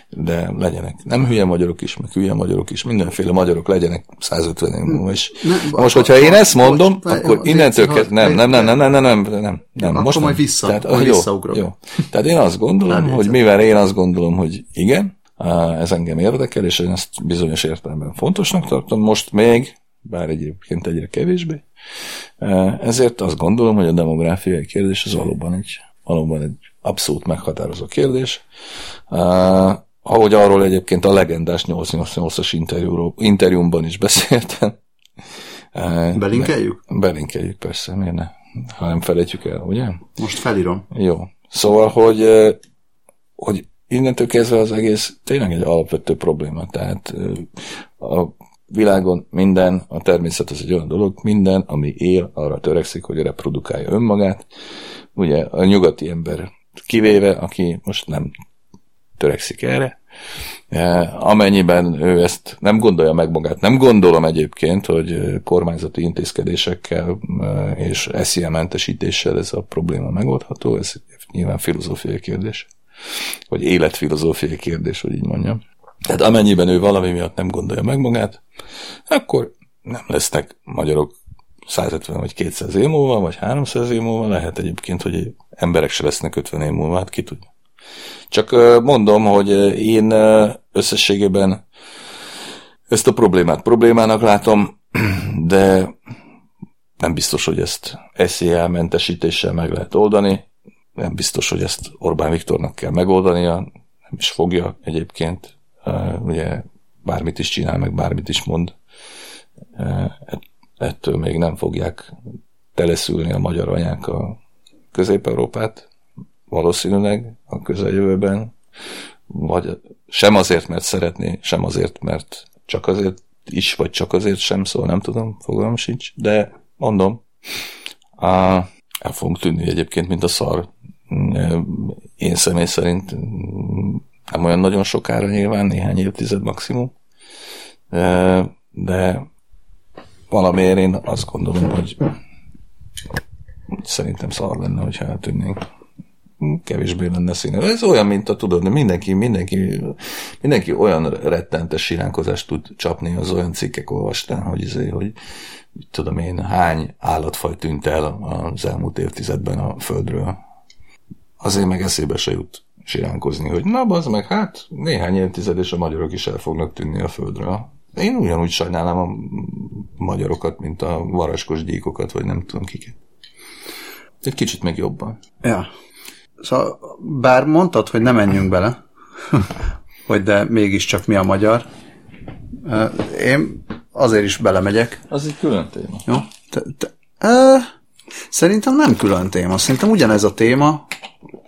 de legyenek nem hülye magyarok is, meg hülye magyarok is, mindenféle magyarok legyenek 150 év múlva is. Ne, Most, hogyha én ezt mondom, Várj, akkor várj, innentől kezdve, nem, nem, nem, nem, nem, nem, nem, nem, nem, Most majd vissza, Tehát, majd jó, visszaugrok. jó. Tehát én azt gondolom, hogy mivel én azt gondolom, hogy igen, ez engem érdekel, és én ezt bizonyos értelemben fontosnak tartom, most még, bár egyébként egyre kevésbé, ezért azt gondolom, hogy a demográfiai kérdés az valóban egy, valóban egy abszolút meghatározó kérdés. Á, ahogy arról egyébként a legendás 888-as interjúról, interjúmban is beszéltem. Á, Belinkeljük? Belinkeljük persze, miért ne? Ha nem felejtjük el, ugye? Most felírom. Jó. Szóval, hogy, hogy innentől kezdve az egész tényleg egy alapvető probléma. Tehát a világon minden, a természet az egy olyan dolog, minden, ami él, arra törekszik, hogy reprodukálja önmagát. Ugye a nyugati ember kivéve, aki most nem törekszik erre, Eh, amennyiben ő ezt nem gondolja meg magát. Nem gondolom egyébként, hogy eh, kormányzati intézkedésekkel eh, és SZIA mentesítéssel ez a probléma megoldható, ez nyilván filozófiai kérdés, vagy életfilozófiai kérdés, hogy így mondjam. Tehát amennyiben ő valami miatt nem gondolja meg magát, akkor nem lesznek magyarok 150 vagy 200 év múlva, vagy 300 év múlva, lehet egyébként, hogy emberek se lesznek 50 év múlva, hát ki tudja. Csak mondom, hogy én összességében ezt a problémát problémának látom, de nem biztos, hogy ezt SZIA mentesítéssel meg lehet oldani, nem biztos, hogy ezt Orbán Viktornak kell megoldania, nem is fogja egyébként, ugye bármit is csinál, meg bármit is mond, ettől még nem fogják teleszülni a magyar anyák a Közép-Európát, valószínűleg a közeljövőben, vagy sem azért, mert szeretné, sem azért, mert csak azért is, vagy csak azért sem, szóval nem tudom, fogalmam sincs, de mondom, á, el fogunk tűnni egyébként, mint a szar. Én személy szerint nem olyan nagyon sokára nyilván, néhány évtized maximum, de valamiért én azt gondolom, hogy szerintem szar lenne, hogyha eltűnnénk kevésbé lenne színe. Ez olyan, mint a tudod, mindenki, mindenki, mindenki olyan rettentes siránkozást tud csapni az olyan cikkek olvastán, hogy, izé, hogy tudom én, hány állatfaj tűnt el az elmúlt évtizedben a Földről. Azért meg eszébe se jut siránkozni, hogy na, az meg, hát néhány évtized és a magyarok is el fognak tűnni a Földről. Én ugyanúgy sajnálom a magyarokat, mint a varaskos gyíkokat, vagy nem tudom kiket. Egy kicsit még jobban. Ja. Szóval, bár mondtad, hogy nem menjünk bele, hogy de mégiscsak mi a magyar, én azért is belemegyek. Az egy külön téma. Jó? Te, te, uh, szerintem nem külön téma. Szerintem ugyanez a téma,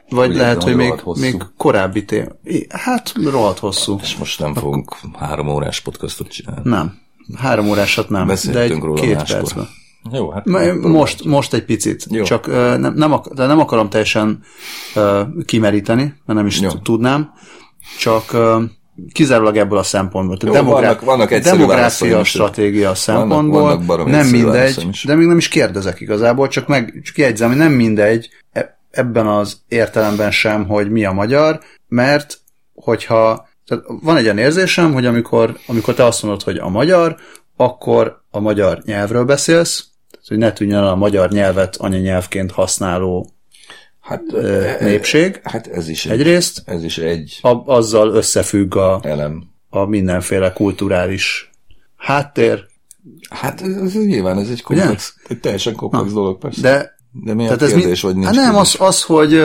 vagy Ugye, lehet, hogy még, még korábbi téma. Hát, rohadt hosszú. És most nem fogunk három órás podcastot csinálni. Nem. Három órásat nem. Beszéltünk de egy róla két máskor. percben. Jó, hát most, most egy picit. Jó. Csak uh, nem, nem, ak- de nem akarom teljesen uh, kimeríteni, mert nem is Jó. tudnám. Csak uh, kizárólag ebből a szempontból. Jó, demográ- vannak, vannak demográfia stratégia szempontból vannak, vannak nem mindegy, de még nem is kérdezek igazából, csak meg csak jegyzem, hogy nem mindegy e- ebben az értelemben sem, hogy mi a magyar, mert hogyha tehát van egy olyan érzésem, hogy amikor, amikor te azt mondod, hogy a magyar, akkor a magyar nyelvről beszélsz, hogy ne tűnjön a magyar nyelvet anyanyelvként használó hát, népség. Hát ez is egyrészt. Egy, ez is egy. A, azzal összefügg a, elem. a mindenféle kulturális háttér. Hát ez, ez nyilván ez egy komplex, egy teljesen komplex Na, dolog persze. De, de mi a kérdés, mi, vagy nincs hát nem, az, az, hogy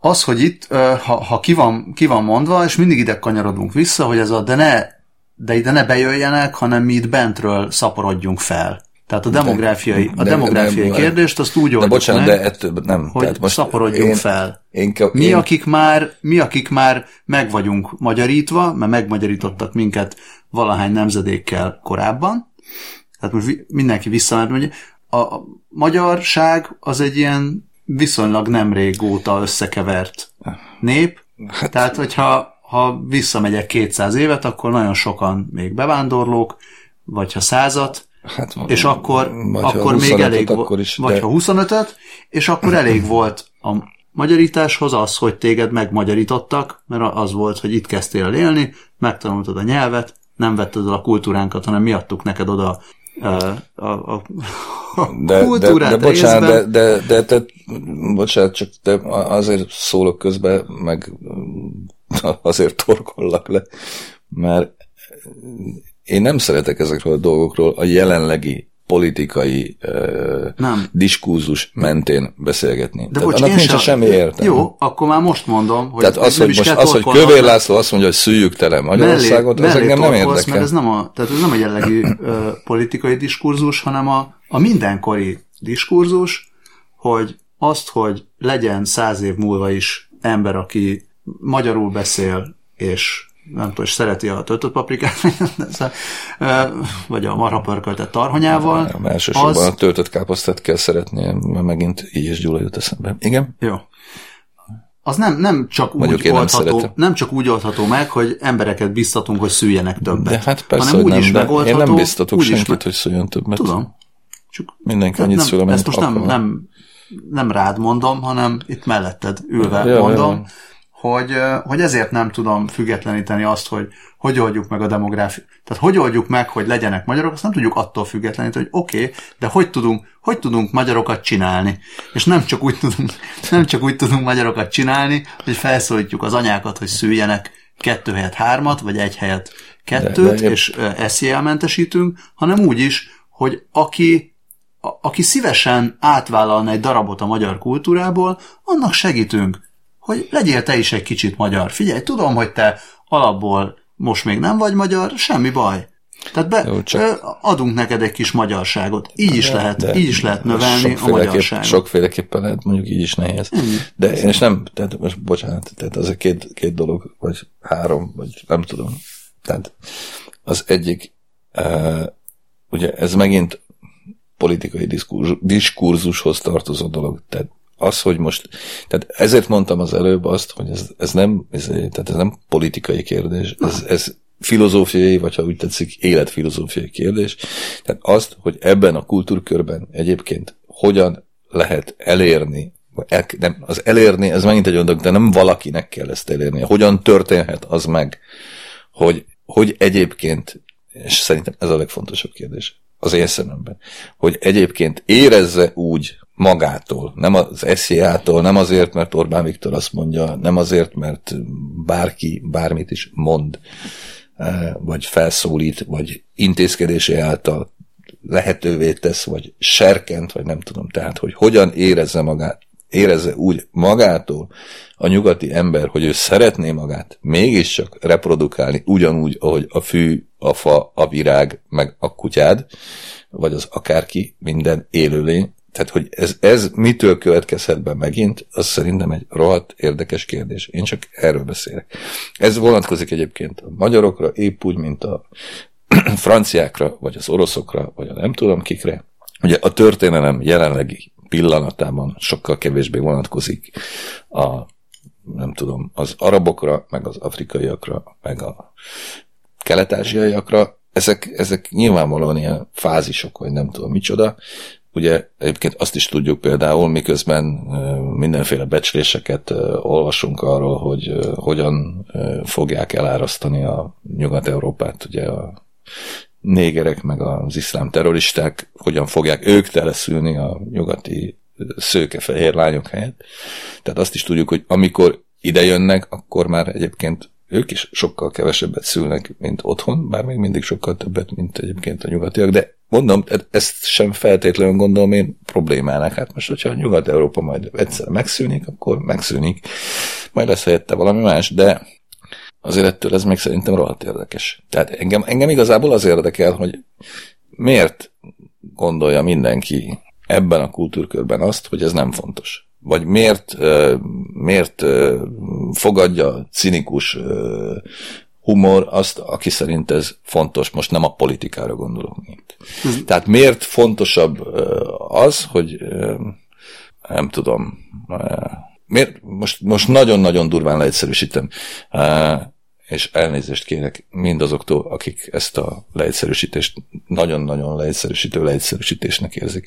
az, hogy itt, ha, ha ki, van, ki van mondva, és mindig ide kanyarodunk vissza, hogy ez a de ne, de ide ne bejöjjenek, hanem mi itt bentről szaporodjunk fel. Tehát a demográfiai, a demográfiai de, kérdést azt úgy oldjuk de bocsánat, meg, de ettől nem. hogy tehát most szaporodjunk én, fel. Én, én, mi, akik már, mi, akik már meg vagyunk magyarítva, mert megmagyarítottak minket valahány nemzedékkel korábban, tehát most mindenki visszament, hogy a, magyarság az egy ilyen viszonylag nem régóta összekevert nép, hát, tehát hogyha ha visszamegyek 200 évet, akkor nagyon sokan még bevándorlók, vagy ha százat, Hát, és akkor, akkor még elég akkor is, vagy de... ha 25-öt, és akkor elég volt a magyarításhoz az, hogy téged megmagyarítottak, mert az volt, hogy itt kezdtél el élni, megtanultad a nyelvet, nem vetted el a kultúránkat, hanem mi adtuk neked oda a, a, a, de, kultúrát de, de, bocsánat, de, de, de, de, bocsánat, csak te azért szólok közben, meg azért torkollak le, mert én nem szeretek ezekről a dolgokról a jelenlegi politikai uh, nem. diskurzus mentén beszélgetni. De bocs, annak nincs sem... semmi értelme. Jó, akkor már most mondom, hogy Tehát az, hogy, most, az, hogy Kövér László azt mondja, hogy szűjjük tele Magyarországot, mellé, az engem nem érdekel. Mert ez nem a, tehát ez nem a jellegű uh, politikai diskurzus, hanem a, a mindenkori diskurzus, hogy azt, hogy legyen száz év múlva is ember, aki magyarul beszél, és nem tudom, és szereti a töltött paprikát, vagy a marhapörköltet tarhonyával. Nem, elsősorban az... a töltött káposztát kell szeretnie, mert megint így is Gyula jut eszembe. Igen? Jó. Az nem, nem, csak úgy oldható, nem, nem csak úgy oldható meg, hogy embereket biztatunk, hogy szüljenek többet. De hát persze, hanem úgy nem, is megoldható, én nem biztatok senkit, meg... hogy szüljön többet. Tudom. Csak Mindenki annyit nem, szül, amennyit Ezt most nem, nem, nem rád mondom, hanem itt melletted ülve ja, mondom. Ja hogy, hogy ezért nem tudom függetleníteni azt, hogy hogy oldjuk meg a demográfiát. Tehát hogy oldjuk meg, hogy legyenek magyarok, azt nem tudjuk attól függetleníteni, hogy oké, okay, de hogy tudunk, hogy tudunk magyarokat csinálni. És nem csak, úgy tudunk, nem csak úgy tudunk magyarokat csinálni, hogy felszólítjuk az anyákat, hogy szüljenek kettő helyet hármat, vagy egy helyet kettőt, de, de és eszélmentesítünk, hanem úgy is, hogy aki, aki szívesen átvállalna egy darabot a magyar kultúrából, annak segítünk hogy legyél te is egy kicsit magyar. Figyelj, tudom, hogy te alapból most még nem vagy magyar, semmi baj. Tehát be, Jó, csak... adunk neked egy kis magyarságot. Így is, de, lehet, de így is lehet növelni a magyarságot. Sokféleképpen lehet, mondjuk így is nehéz. Mm. De én is nem, tehát most bocsánat, tehát az a két, két dolog, vagy három, vagy nem tudom. Tehát az egyik, uh, ugye ez megint politikai diskurzushoz tartozó dolog. Tehát az, hogy most, tehát ezért mondtam az előbb azt, hogy ez, ez nem, ez, tehát ez nem politikai kérdés, ez, ez filozófiai, vagy ha úgy tetszik, életfilozófiai kérdés. Tehát azt, hogy ebben a kultúrkörben egyébként hogyan lehet elérni, el, nem, az elérni, ez megint egy olyan dolog, de nem valakinek kell ezt elérni. Hogyan történhet az meg, hogy, hogy egyébként és szerintem ez a legfontosabb kérdés az én szememben, hogy egyébként érezze úgy magától, nem az SZIA-tól, nem azért, mert Orbán Viktor azt mondja, nem azért, mert bárki bármit is mond, eh, vagy felszólít, vagy intézkedési által lehetővé tesz, vagy serkent, vagy nem tudom, tehát, hogy hogyan érezze magát, érezze úgy magától a nyugati ember, hogy ő szeretné magát mégiscsak reprodukálni ugyanúgy, ahogy a fű, a fa, a virág, meg a kutyád, vagy az akárki, minden élőlény, tehát, hogy ez, ez mitől következhet be megint, az szerintem egy rohadt érdekes kérdés. Én csak erről beszélek. Ez vonatkozik egyébként a magyarokra, épp úgy, mint a franciákra, vagy az oroszokra, vagy a nem tudom kikre. Ugye a történelem jelenlegi pillanatában sokkal kevésbé vonatkozik a nem tudom, az arabokra, meg az afrikaiakra, meg a kelet-ázsiaiakra, ezek, ezek nyilvánvalóan ilyen fázisok, vagy nem tudom micsoda, Ugye egyébként azt is tudjuk például, miközben mindenféle becsléseket olvasunk arról, hogy hogyan fogják elárasztani a Nyugat-Európát, ugye a négerek meg az iszlám terroristák, hogyan fogják ők teleszülni a nyugati szőke-fehér lányok helyett. Tehát azt is tudjuk, hogy amikor ide jönnek, akkor már egyébként ők is sokkal kevesebbet szülnek, mint otthon, bár még mindig sokkal többet, mint egyébként a nyugatiak, de mondom, ezt sem feltétlenül gondolom én problémának. Hát most, hogyha Nyugat-Európa majd egyszer megszűnik, akkor megszűnik. Majd lesz helyette valami más, de azért ettől ez még szerintem rohadt érdekes. Tehát engem, engem igazából az érdekel, hogy miért gondolja mindenki ebben a kultúrkörben azt, hogy ez nem fontos. Vagy miért, miért fogadja cinikus humor azt, aki szerint ez fontos, most nem a politikára gondolok. Mint. Tehát miért fontosabb az, hogy nem tudom, miért, most, most nagyon-nagyon durván leegyszerűsítem, és elnézést kérek mindazoktól, akik ezt a leegyszerűsítést nagyon-nagyon leegyszerűsítő leegyszerűsítésnek érzik.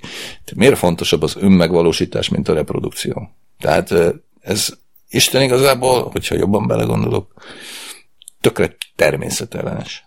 Miért fontosabb az önmegvalósítás, mint a reprodukció? Tehát ez Isten igazából, hogyha jobban belegondolok, tökre természetellenes.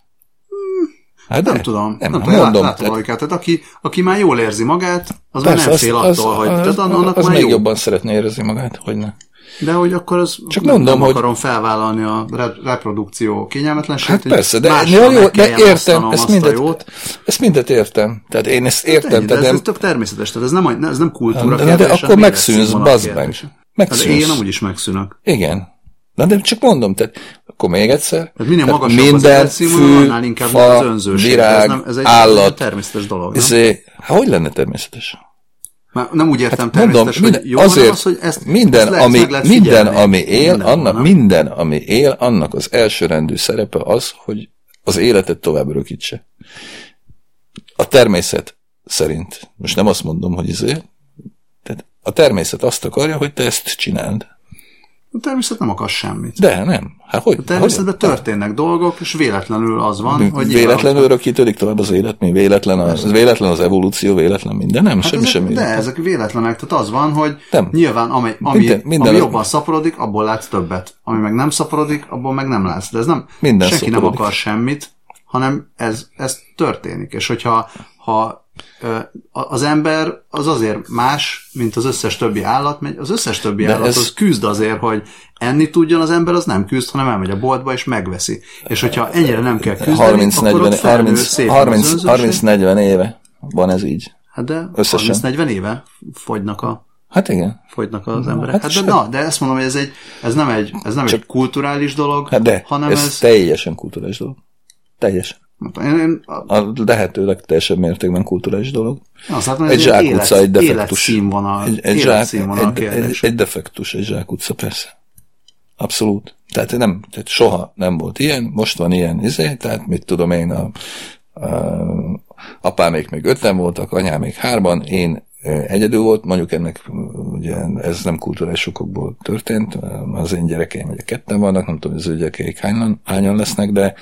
Hát nem de, tudom. Nem, nem tudom, mondom. Látom tehát, tehát aki, aki már jól érzi magát, az persze, már nem fél az, attól, az, hogy... Az, tehát annak az már még jó. jobban szeretné érezni magát, hogy ne. De hogy akkor az Csak nem, mondom, nem hogy... akarom felvállalni a reprodukció kényelmetlenségét. Hát persze, de, jó, jó, de értem, ezt mindet, jót. ezt mindet értem. Tehát én ezt értem. Hát ennyi, tehát ez, nem... ez tök természetes, tehát ez nem, ez nem kultúra de, de, de akkor megszűnsz, bazd meg. Megszűnsz. Hát én amúgy is megszűnök. Igen. Na de csak mondom, tehát akkor még egyszer. Tehát minél tehát magasabb minden az fű, annál inkább fa, az önzőség. Virág, ez, nem, ez egy állat. természetes dolog. Ezé, hát hogy lenne természetes? Már nem úgy értem hát természetes, mondom, hogy jó azért az, hogy ezt, minden, ezt ami, lehet minden, ami él, minden, annak, minden, ami él, annak az elsőrendű szerepe az, hogy az életet tovább örökítse. A természet szerint. Most nem azt mondom, hogy ezért. Tehát a természet azt akarja, hogy te ezt csináld. A természet nem akar semmit. De nem. Hát hogy? A természetben hogy? történnek dolgok, és véletlenül az van, hogy... Véletlenül örökítődik tovább az élet, mi véletlen az, véletlen az evolúció, véletlen minden, nem? Hát semmi ezek, semmi. De ezek véletlenek, tehát az van, hogy nem. nyilván ami, ami, minden, minden ami jobban szaporodik, abból látsz többet. Ami meg nem szaporodik, abból meg nem látsz. De ez nem, minden senki szaporodik. nem akar semmit, hanem ez, ez történik. És hogyha ha az ember az azért más, mint az összes többi állat, mert az összes többi De állat ez... az küzd azért, hogy enni tudjon az ember, az nem küzd, hanem elmegy a boltba és megveszi. És hogyha ennyire nem kell küzdeni, 30, akkor 40, ott 30, 30, 30, 40 éve van ez így. Hát de 30-40 éve fogynak a Hát igen. Fogynak az emberek. Hát, hát de, na, de ezt mondom, hogy ez, egy, ez nem egy, ez nem Csak, egy kulturális dolog, hát de, hanem ez, ez teljesen kulturális dolog. Teljesen. Én, én, a, a lehetőleg teljesebb mértékben kulturális dolog. Azt látom, egy zsákutca, egy defektus. Egy, egy, zsák, egy, egy, egy defektus, egy zsákutca, persze. Abszolút. Tehát nem, tehát soha nem volt ilyen, most van ilyen izé, tehát mit tudom én, a, a apámék még öten voltak, anyám még hárman, én egyedül volt, mondjuk ennek ugye ez nem kulturális sokokból történt, az én gyerekeim ugye ketten vannak, nem tudom, hogy az ő gyerekeik hányan, hányan lesznek, de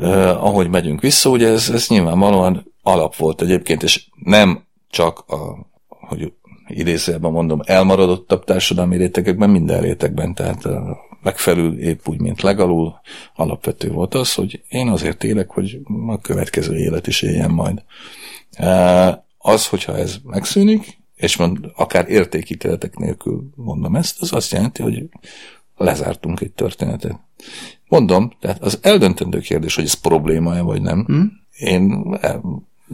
uh, ahogy megyünk vissza, ugye ez, ez nyilvánvalóan alap volt egyébként, és nem csak a, hogy idézőjelben mondom, elmaradottabb társadalmi rétegekben, minden rétegben, tehát megfelül, épp úgy, mint legalul, alapvető volt az, hogy én azért élek, hogy a következő élet is éljen majd. Az, hogyha ez megszűnik, és mond, akár értékítéletek nélkül mondom ezt, az azt jelenti, hogy lezártunk egy történetet. Mondom, tehát az eldöntendő kérdés, hogy ez probléma-e vagy nem. Hmm? Én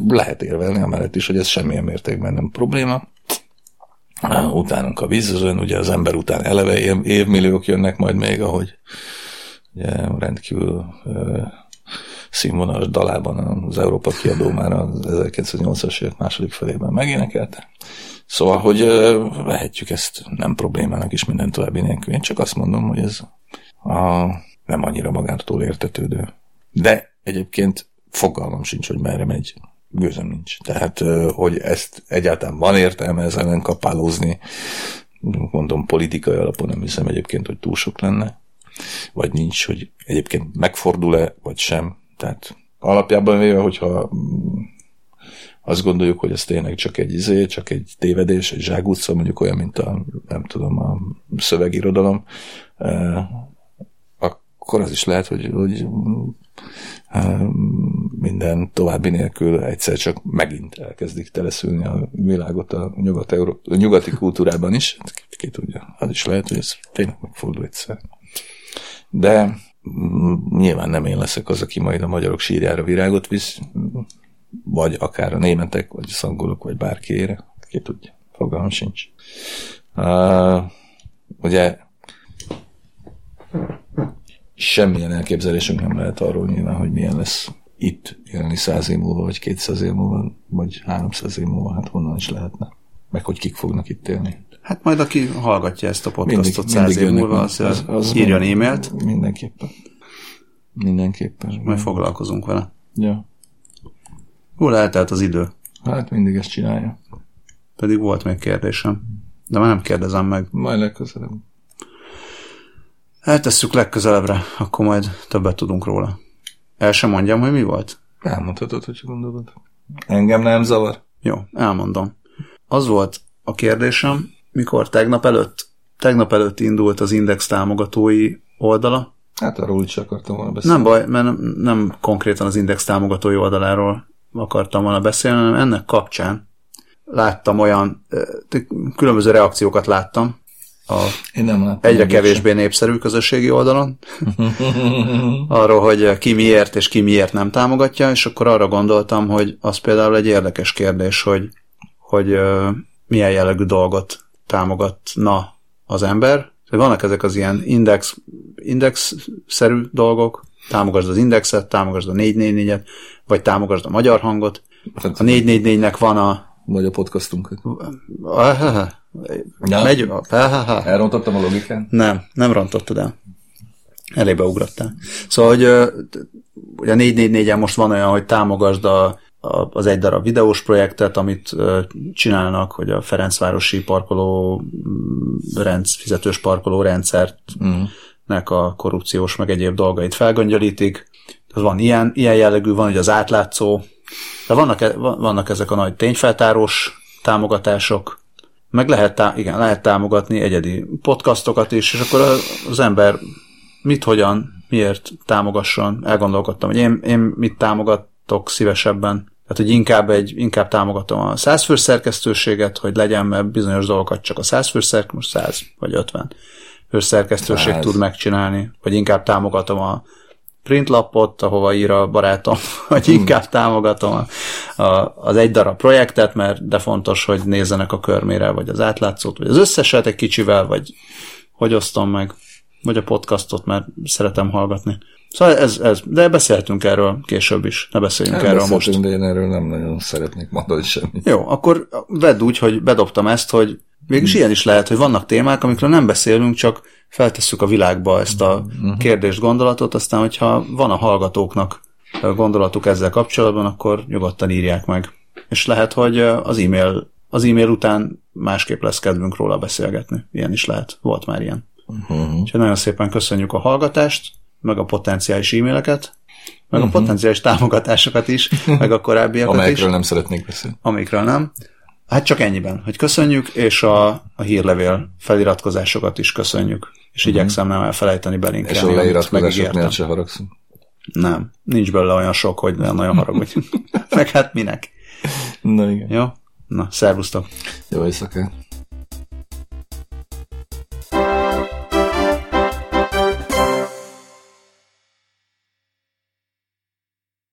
lehet érvelni amellett is, hogy ez semmilyen mértékben nem probléma. Utánunk a vízözön, ugye az ember után eleve év, évmilliók jönnek majd még, ahogy ugye rendkívül színvonalas dalában az Európa kiadó már az 1980-as évek második felében megénekelte. Szóval, hogy vehetjük ezt nem problémának is minden további nélkül. Én csak azt mondom, hogy ez a, nem annyira magától értetődő. De egyébként fogalmam sincs, hogy merre megy. Gőzöm nincs. Tehát, hogy ezt egyáltalán van értelme ezzel ellen kapálózni, mondom, politikai alapon nem hiszem egyébként, hogy túl sok lenne, vagy nincs, hogy egyébként megfordul-e, vagy sem. Tehát alapjában véve, hogyha azt gondoljuk, hogy ez tényleg csak egy izé, csak egy tévedés, egy zságutca, mondjuk olyan, mint a, nem tudom, a szövegirodalom, akkor az is lehet, hogy, hogy minden további nélkül egyszer csak megint elkezdik teleszülni a világot a, nyugat a nyugati kultúrában is. Ki tudja, az is lehet, hogy ez tényleg megfordul egyszer. De mm, nyilván nem én leszek az, aki majd a magyarok sírjára virágot visz, vagy akár a németek, vagy a szangolok, vagy bárkiére. Ki tudja, fogalmam sincs. Uh, ugye semmilyen elképzelésünk nem lehet arról nyilván, hogy milyen lesz itt élni száz év múlva, vagy kétszáz év múlva, vagy háromszáz év múlva, hát honnan is lehetne. Meg hogy kik fognak itt élni. Hát majd aki hallgatja ezt a podcastot száz év múlva, az, az, az írjon e-mailt. Mindenképpen. Mindenképpen. Majd foglalkozunk vele. Ja. Hol eltelt az idő? Hát mindig ezt csinálja. Pedig volt még kérdésem. De már nem kérdezem meg. Majd legközelebb. Eltesszük legközelebbre, akkor majd többet tudunk róla. El sem mondjam, hogy mi volt? Elmondhatod, hogy gondolod. Engem nem zavar. Jó, elmondom. Az volt a kérdésem, mikor tegnap előtt, tegnap előtt indult az Index támogatói oldala. Hát arról is akartam volna beszélni. Nem baj, mert nem, nem konkrétan az Index támogatói oldaláról akartam volna beszélni, hanem ennek kapcsán láttam olyan, különböző reakciókat láttam, a Én nem egyre kevésbé sem. népszerű közösségi oldalon, arról, hogy ki miért és ki miért nem támogatja, és akkor arra gondoltam, hogy az például egy érdekes kérdés, hogy, hogy milyen jellegű dolgot támogatna az ember. Vannak ezek az ilyen index, index-szerű dolgok, támogasd az indexet, támogasd a 444-et, vagy támogasd a magyar hangot. A 444-nek van a... Vagy a podcastunkat. Ja. Megy, Elrontottam a logikán? Nem, nem rontottad el. Elébe ugrottál. Szóval, hogy ugye a 444-en most van olyan, hogy támogasd a, a, az egy darab videós projektet, amit csinálnak, hogy a Ferencvárosi parkoló mm, rendsz, fizetős parkoló rendszert mm. nek a korrupciós meg egyéb dolgait felgöngyölítik. van ilyen, ilyen jellegű, van hogy az átlátszó, de vannak, e, vannak ezek a nagy tényfeltárós támogatások, meg lehet, tá- igen, lehet támogatni egyedi podcastokat is, és akkor az ember mit, hogyan, miért támogasson. Elgondolkodtam, hogy én, én mit támogatok szívesebben. Tehát, hogy inkább, egy, inkább támogatom a 100 fős szerkesztőséget, hogy legyen, mert bizonyos dolgokat csak a 100 fős szerkesztőség, most 100 vagy 50 fős szerkesztőség 100. tud megcsinálni, vagy inkább támogatom a printlapot, ahova ír a barátom, hogy hmm. inkább támogatom a, a, az egy darab projektet, mert de fontos, hogy nézzenek a körmére, vagy az átlátszót, vagy az összeset egy kicsivel, vagy hogy osztom meg, vagy a podcastot, mert szeretem hallgatni. Szóval ez, ez, de beszéltünk erről később is, ne beszéljünk nem erről most. de én erről nem nagyon szeretnék mondani semmit. Jó, akkor vedd úgy, hogy bedobtam ezt, hogy Végülis ilyen is lehet, hogy vannak témák, amikről nem beszélünk, csak feltesszük a világba ezt a uh-huh. kérdést, gondolatot, aztán, hogyha van a hallgatóknak gondolatuk ezzel kapcsolatban, akkor nyugodtan írják meg. És lehet, hogy az e-mail, az e-mail után másképp lesz kedvünk róla beszélgetni. Ilyen is lehet. Volt már ilyen. Uh-huh. Úgyhogy nagyon szépen köszönjük a hallgatást, meg a potenciális e-maileket, meg uh-huh. a potenciális támogatásokat is, meg a korábbiakat Amelyekről is. Nem szeretnék beszélni. Amikről nem. Hát csak ennyiben, hogy köszönjük, és a, a hírlevél feliratkozásokat is köszönjük. és uh-huh. igyekszem nem elfelejteni belinkelni, És a leiratkozásoknál se haragszunk. Nem, nincs belőle olyan sok, hogy nagyon haragudj. Meg hát minek? Na igen. Jó? Na, szervusztok. Jó éjszakát.